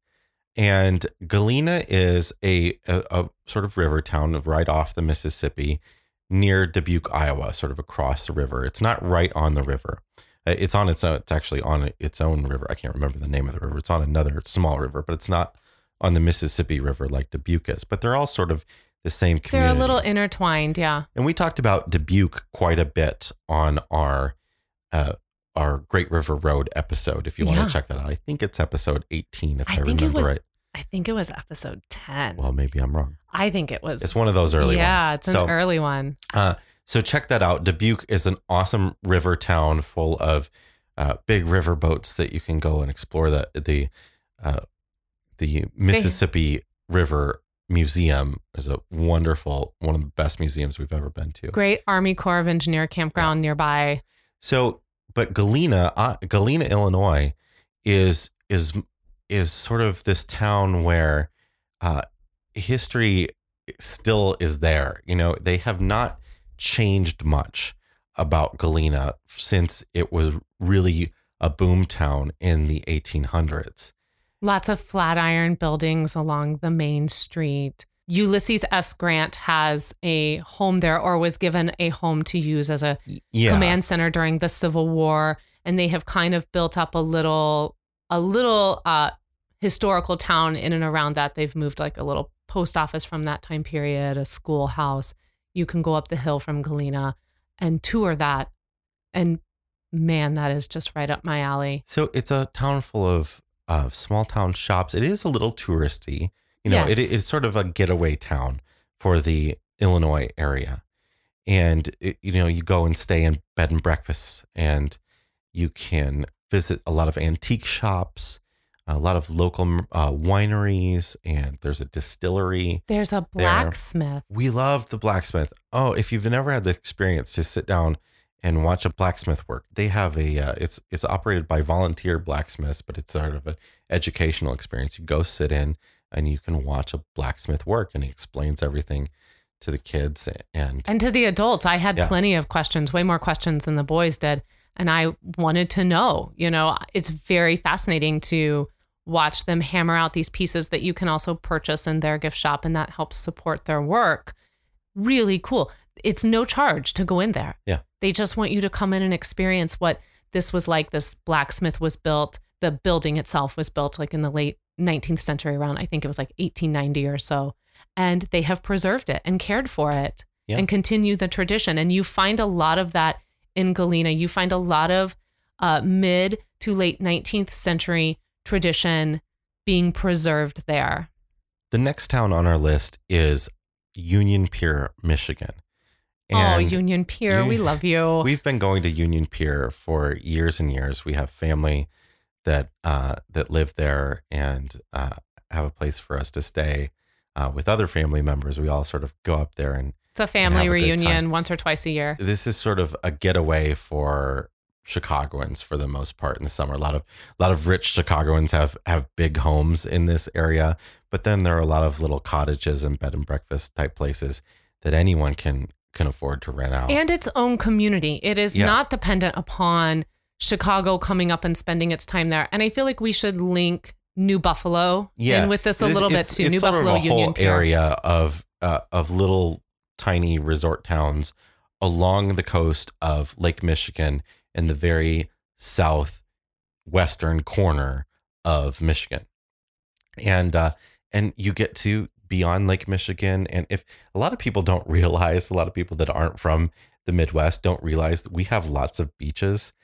And Galena is a, a, a sort of river town right off the Mississippi near Dubuque, Iowa, sort of across the river. It's not right on the river. Uh, It's on its own, it's actually on its own river. I can't remember the name of the river. It's on another small river, but it's not on the Mississippi River like Dubuque is. But they're all sort of the same community. They're a little intertwined, yeah. And we talked about Dubuque quite a bit on our uh, our Great River Road episode. If you want Yeah. to check that out, I think it's episode eighteen, if I, I it remember was- right. I think it was episode 10. Well, maybe I'm wrong. I think it was. It's one of those early yeah, ones. Yeah, it's an early one. uh, so check that out. Dubuque is an awesome river town full of uh, big river boats that you can go and explore. The the uh, the Mississippi River Museum is a wonderful, one of the best museums we've ever been to. Great Army Corps of Engineer campground nearby. So, but Galena, uh, Galena, Illinois, is is is sort of this town where uh, history still is there. You know, they have not changed much about Galena since it was really a boom town in the 1800s. Lots of flatiron buildings along the main street. Ulysses S. Grant has a home there or was given a home to use as a Yeah. command center during the Civil War. And they have kind of built up a little a little uh historical town in and around that. They've moved like a little post office from that time period, a schoolhouse. You can go up the hill from Galena and tour that. And man, that is just right up my alley. So it's a town full of uh, small town shops. It is a little touristy. You know, it, it's sort of a getaway town for the Illinois area. And, it, you know, you go and stay in bed and breakfasts and you can visit a lot of antique shops, a lot of local uh, wineries, and there's a distillery. There's a blacksmith. We love the blacksmith. Oh, if you've never had the experience to sit down and watch a blacksmith work, they have a uh, it's it's operated by volunteer blacksmiths, but it's sort of an educational experience. You go sit in and you can watch a blacksmith work, and he explains everything to the kids and And to the adults, I had Yeah. plenty of questions, way more questions than the boys did. And I wanted to know, you know, it's very fascinating to watch them hammer out these pieces that you can also purchase in their gift shop and that helps support their work. Really cool. It's no charge to go in there. Yeah. They just want you to come in and experience what this was like. This blacksmith was built, the building itself was built like in the late 19th century, around, I think it was like 1890 or so. And they have preserved it and cared for it Yeah. and continue the tradition. And you find a lot of that in Galena. You find a lot of uh, mid to late 19th century tradition being preserved there. the next town on our list is Union Pier, Michigan. Oh, Union Pier, we love you. We've been going to Union Pier for years and years. We have family that uh, that live there and uh, have a place for us to stay uh, with other family members. We all sort of go up there, and it's a family a reunion once or twice a year. this is sort of a getaway for Chicagoans for the most part in the summer. A lot of a lot of rich Chicagoans have have big homes in this area, but then there are a lot of little cottages and bed and breakfast type places that anyone can can afford to rent out. And its own community. It is Yeah. not dependent upon Chicago coming up and spending its time there. And I feel like we should link New Buffalo in with this a It's- little bit too. New sort Buffalo of a Union whole Pier. area of uh, of little tiny resort towns along the coast of Lake Michigan in the very southwestern corner of Michigan, and uh, and you get to beyond Lake Michigan. And if a lot of people don't realize, a lot of people that aren't from the Midwest don't realize that we have lots of beaches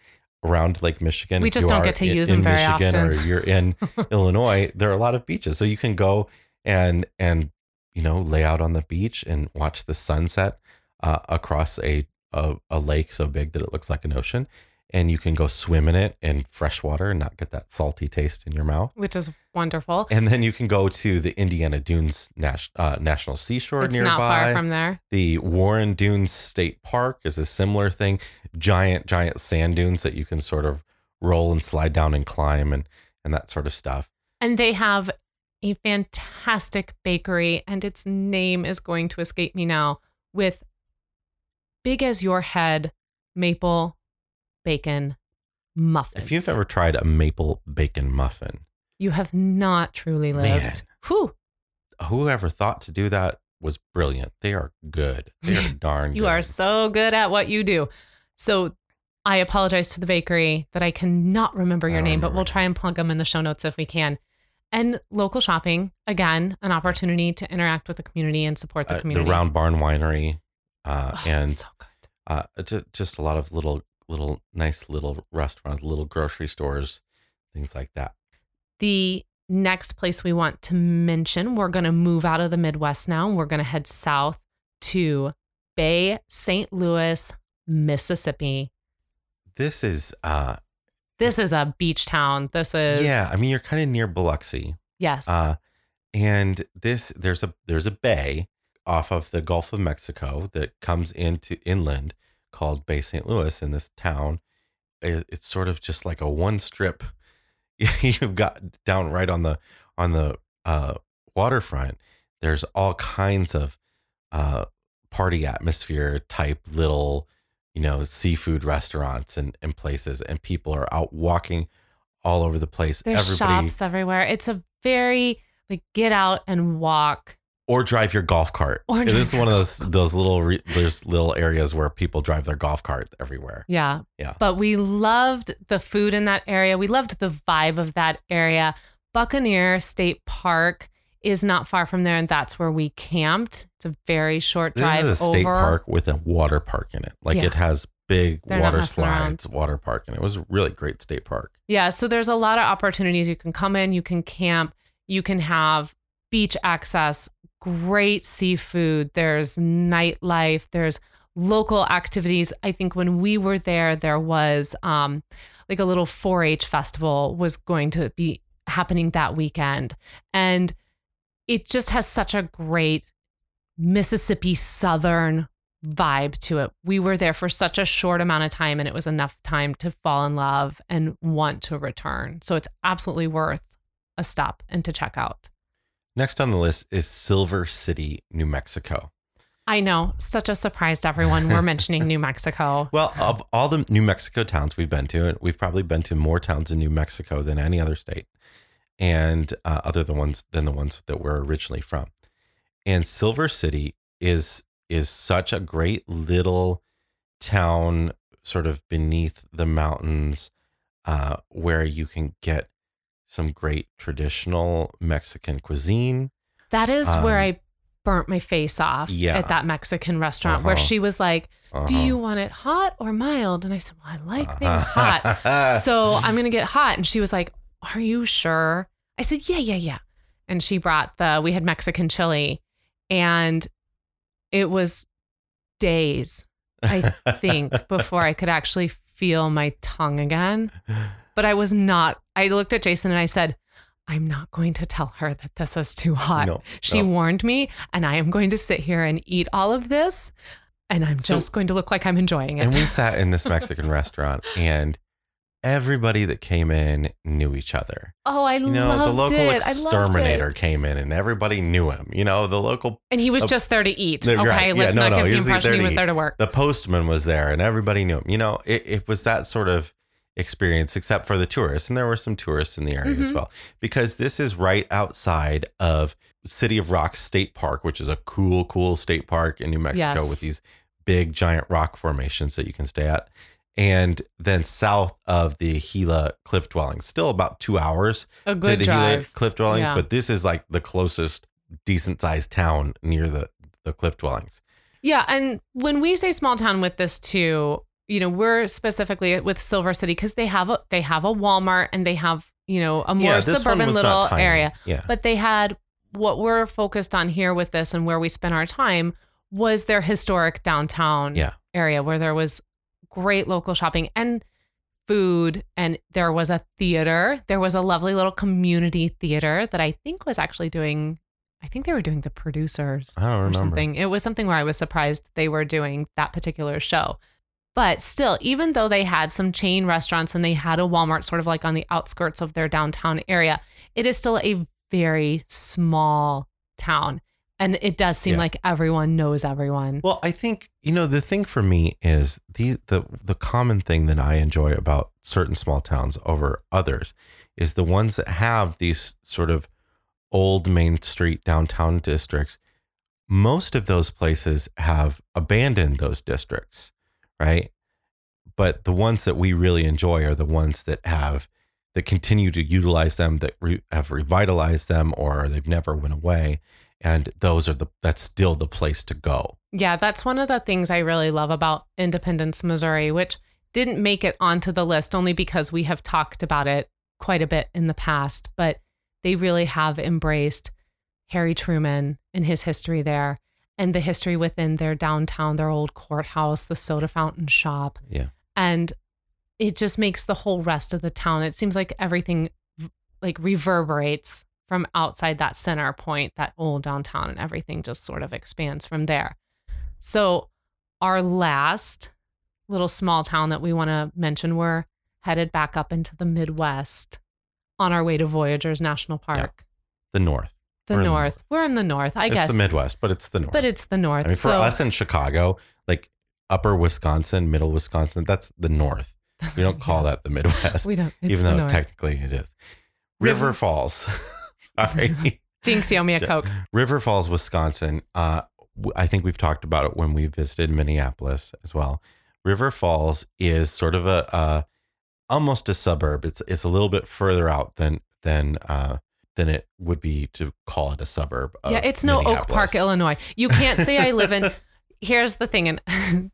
around Lake Michigan. We just you don't get to in- use in them very Michigan often. Or you're in Illinois, there are a lot of beaches, so you can go and and you know lay out on the beach and watch the sunset uh, across a, a a lake so big that it looks like an ocean, and you can go swim in it in fresh water and not get that salty taste in your mouth. Which is wonderful. And then you can go to the Indiana Dunes Nas- uh, National Seashore It's nearby. not far from there. The Warren Dunes State Park is a similar thing. Giant, giant sand dunes that you can sort of roll and slide down and climb and and that sort of stuff. And they have a fantastic bakery, and its name is going to escape me now, with big as your head maple bacon muffins. If you've ever tried a maple bacon muffin, you have not truly lived. Man. Whew, whoever thought to do that was brilliant. They are good. They are darn good. you good. are so good at what you do. So I apologize to the bakery that I cannot remember your name, but we'll try and plug them in the show notes if we can. And local shopping, again, an opportunity to interact with the community and support the Uh, the. Round Barn Winery, uh, Oh, and so good. uh, just a lot of little, little nice little restaurants, little grocery stores, things like that. The next place we want to mention, we're going to move out of the Midwest now. and We're going to head south to Bay St. Louis, Mississippi. This is, uh, This is a beach town. This is yeah. I mean, you're kind of near Biloxi, yes. uh, and this there's a there's a bay off of the Gulf of Mexico that comes into inland called Bay St. Louis in this town. It, it's sort of just like a one strip. You've got down right on the on the uh, waterfront. There's all kinds of uh, party atmosphere type little, you know, seafood restaurants and, and places, and people are out walking all over the place. There's Everybody shops everywhere. It's a very like get out and walk. Or drive your golf cart. Or this is one of those those little re, there's little areas where people drive their golf cart everywhere. Yeah. Yeah. But we loved the food in that area. We loved the vibe of that area. Buccaneer State Park is not far from there, and that's where we camped. It's a very short This drive is a state over. park with a water park in it. Like Yeah. it has big They're water messing around. slides, water park, and it was a really great state park. Yeah, so there's a lot of opportunities. You can come in, you can camp, you can have beach access, great seafood, there's nightlife, there's local activities. I think when we were there, there was um, like a little 4 H festival was going to be happening that weekend. And it just has such a great Mississippi Southern vibe to it. We were there for such a short amount of time and it was enough time to fall in love and want to return. So it's absolutely worth a stop and to check out. Next on the list is Silver City, New Mexico. I know, such a surprise to everyone. We're mentioning New Mexico. Well, of all the New Mexico towns we've been to, we've probably been to more towns in New Mexico than any other state, and uh, other than the ones than the ones that we're originally from. And Silver City is is such a great little town, sort of beneath the mountains, uh, where you can get some great traditional Mexican cuisine. That is where Um, I burnt my face off Yeah. at that Mexican restaurant where Uh-huh. she was like, Do Uh-huh. you want it hot or mild? And I said, Well, I like things hot. so I'm gonna get hot. And she was like, Are you sure? I said, Yeah, yeah, yeah. And she brought the we had Mexican chili and it was days, I think, before I could actually feel my tongue again. But I was not I looked at Jason and I said, I'm not going to tell her that this is too hot. No, she no. warned me, and I am going to sit here and eat all of this, and I'm So- just going to look like I'm enjoying it. And we sat in this Mexican restaurant, and everybody that came in knew each other. oh, I You know, loved the local it. Exterminator came in, and everybody knew him. You know, the local And he was Uh, just there to eat. Okay, right. Let's no, not no, give the impression he was eat. there to work. the postman was there, and everybody knew him. You know, it, it was that sort of experience, except for the tourists, and there were some tourists in the area as Mhm. well, because this is right outside of City of Rocks State Park, which is a cool, cool state park in New Mexico Yes. with these big giant rock formations that you can stay at. And then south of the Gila cliff dwellings, still about two hours A to good the Gila cliff dwellings, Yeah. but this is like the closest decent sized town near the, the cliff dwellings. Yeah, and when we say small town with this too, you know, we're specifically with Silver City because they have a they have a Walmart and they have you know a more one suburban little area. Yeah. But they had what we're focused on here with this and where we spent our time was their historic downtown Yeah. area where there was great local shopping and food and there was a theater. There was a lovely little community theater that I think was actually doing I think they were doing the producers I don't or remember. something. It was something where I was surprised they were doing that particular show. But still, even though they had some chain restaurants and they had a Walmart sort of like on the outskirts of their downtown area, it is still a very small town. And it does seem Yeah. like everyone knows everyone. Well, I think you know the thing for me is the the the common thing that I enjoy about certain small towns over others is the ones that have these sort of old main street downtown districts. Most of those places have abandoned those districts, right? But the ones that we really enjoy are the ones that have that continue to utilize them, that re, have revitalized them, or they've never went away, and those are the that's still the place to go. Yeah, that's one of the things I really love about Independence, Missouri, which didn't make it onto the list only because we have talked about it quite a bit in the past, but they really have embraced Harry Truman and his history there and the history within their downtown, their old courthouse, the soda fountain shop. Yeah. And it just makes the whole rest of the town, it seems like everything like reverberates from outside that center point, that old downtown, and everything just sort of expands from there. So, our last little small town that we want to mention, we're headed back up into the Midwest on our way to Voyageurs National Park. The North. The in the north. We're in the north, I it's guess. the Midwest, but it's the North. But it's the north. I mean, for so, us in Chicago, like upper Wisconsin, middle Wisconsin. That's the north. We don't call that the Midwest, We don't. Even though north. technically it is. River, River- Falls. Sorry. Jinx, owe me a Coke. River Falls, Wisconsin. Uh, I think we've talked about it when we visited Minneapolis as well. River Falls is sort of a, uh almost a suburb. It's it's a little bit further out than than uh, than it would be to call it a suburb. Of Yeah, it's no Oak Park, Illinois. You can't say I live in. Here's the thing, and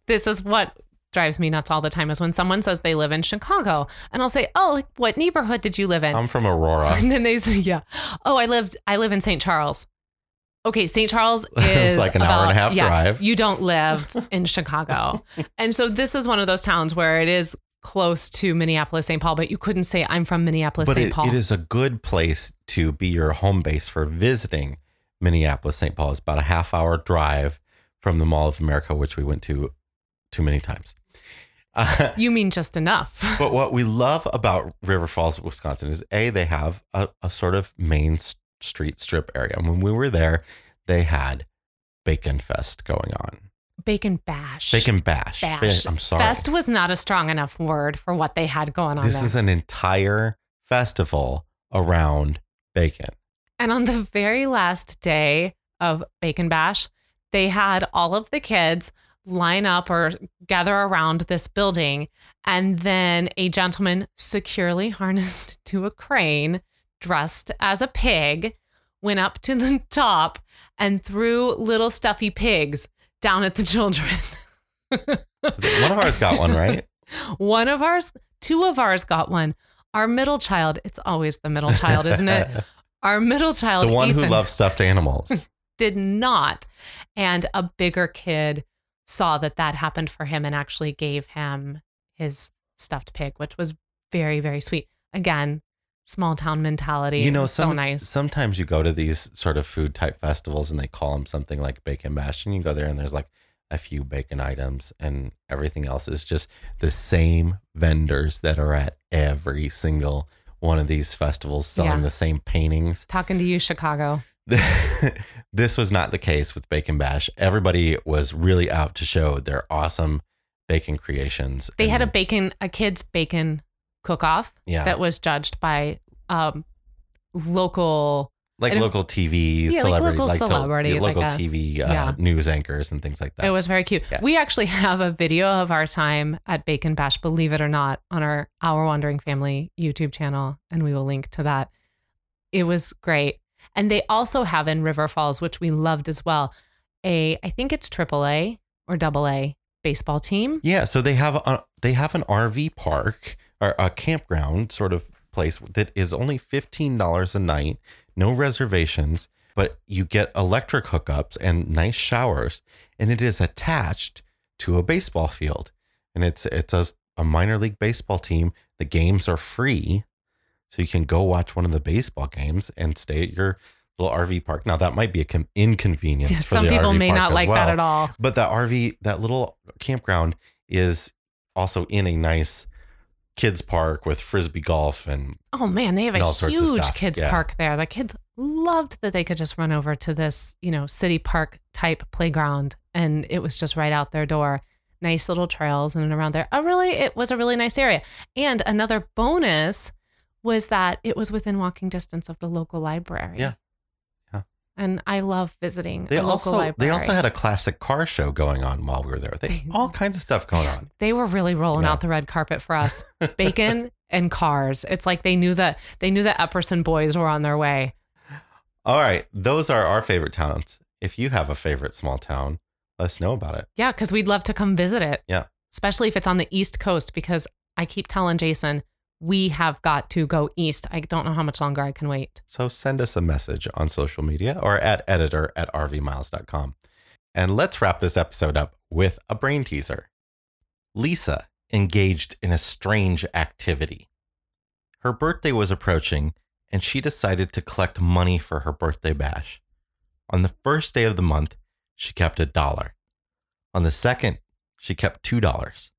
this is what drives me nuts all the time is when someone says they live in Chicago, and I'll say, "Oh, like what neighborhood did you live in?" I'm from Aurora. and then they say, "Yeah, oh, I lived, I live in St. Charles." Okay, St. Charles is like an hour and a half yeah, drive. You don't live in Chicago, and so this is one of those towns where it is close to Minneapolis, St. Paul, but you couldn't say I'm from Minneapolis, St. Paul. it is a good place to be your home base for visiting Minneapolis, St. Paul. It's about a half hour drive from the Mall of America, which we went to too many times. Uh, you mean just enough? but what we love about River Falls, Wisconsin is A, they have a, a sort of main street strip area. And when we were there, they had Bacon Fest going on. Bacon bash. Bacon Bash. Bash. I'm sorry. Fest was not a strong enough word for what they had going on this there. is an entire festival around bacon. and on the very last day of Bacon Bash, they had all of the kids line up or gather around this building. And then a gentleman securely harnessed to a crane, dressed as a pig, went up to the top and threw little stuffy pigs down at the children. One of ours got one, right? One of ours, two of ours got one. Our middle child, it's always the middle child, isn't it? Our middle child, the one who loves stuffed animals. did not. And a bigger kid saw that that happened for him and actually gave him his stuffed pig, which was very, very sweet. Again, small town mentality. you know, so nice. sometimes you go to these sort of food type festivals and they call them something like Bacon Bash, and you go there and there's like a few bacon items, and everything else is just the same vendors that are at every single one of these festivals selling Yeah. the same paintings. Talking to you, Chicago. this was not the case with Bacon Bash. Everybody was really out to show their awesome bacon creations. They had a bacon, a kid's bacon cook off yeah, that was judged by um, local like local TV Yeah, like celebrities, local to- celebrities, local. TV uh, Yeah. news anchors and things like that. It was very cute. Yeah. We actually have a video of our time at Bacon Bash, believe it or not, on our Our Wandering Family YouTube channel, and we will link to that. It was great. And they also have in River Falls, which we loved as well, a I think it's AAA or double A baseball team. Yeah, so they have a, they have an RV park or a campground sort of place that is only fifteen dollars a night, no reservations, but you get electric hookups and nice showers, and it is attached to a baseball field, and it's it's a, a minor league baseball team. The games are free, so you can go watch one of the baseball games and stay at your little RV park. Now that might be a com- inconvenience. for Some people RV may not like well. that at all. But that RV, that little campground is also in a nice kids park with frisbee golf and Oh man, they have a all sorts of huge kids Yeah. park there. The kids loved that they could just run over to this, you know, city park type playground and it was just right out their door. Nice little trails and around there. A really it was a really nice area. And another bonus was that it was within walking distance of the local library. Yeah. And I love visiting they also library. they also had a classic car show going on while we were there. They all kinds of stuff going on. They were really rolling Yeah. out the red carpet for us. Bacon and cars. It's like they knew that they knew that Epperson boys were on their way. All right, those are our favorite towns. If you have a favorite small town, let us know about it. Yeah, because we'd love to come visit it. Yeah. Especially if it's on the East Coast, because I keep telling Jason, we have got to go east. I don't know how much longer I can wait. So send us a message on social media or at editor at rvmiles.com. And let's wrap this episode up with a brain teaser. Lisa engaged in a strange activity. Her birthday was approaching, and she decided to collect money for her birthday bash. On the first day of the month, she kept a dollar. On the second, she kept two dollars.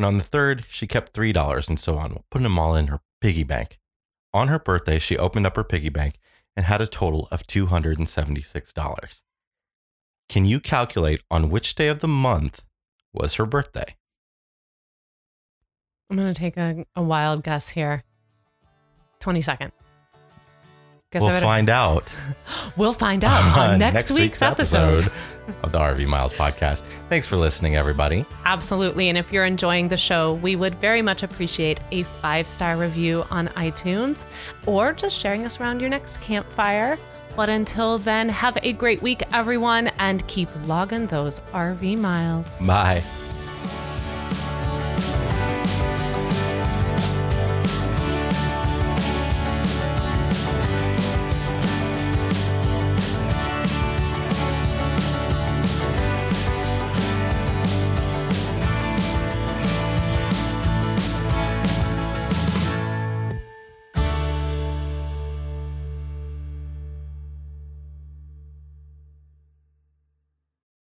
And on the third, she kept three dollars and so on, putting them all in her piggy bank. On her birthday, she opened up her piggy bank and had a total of $276. Can you calculate on which day of the month was her birthday? I'm going to take a, a wild guess here. 22nd. Guess I we'll find out we'll find out on next, week's, episode. of the RV Miles podcast. Thanks for listening, everybody. Absolutely. And if you're enjoying the show, we would very much appreciate a five star review on iTunes or just sharing us around your next campfire. But until then, have a great week, everyone, and keep logging those RV miles. Bye.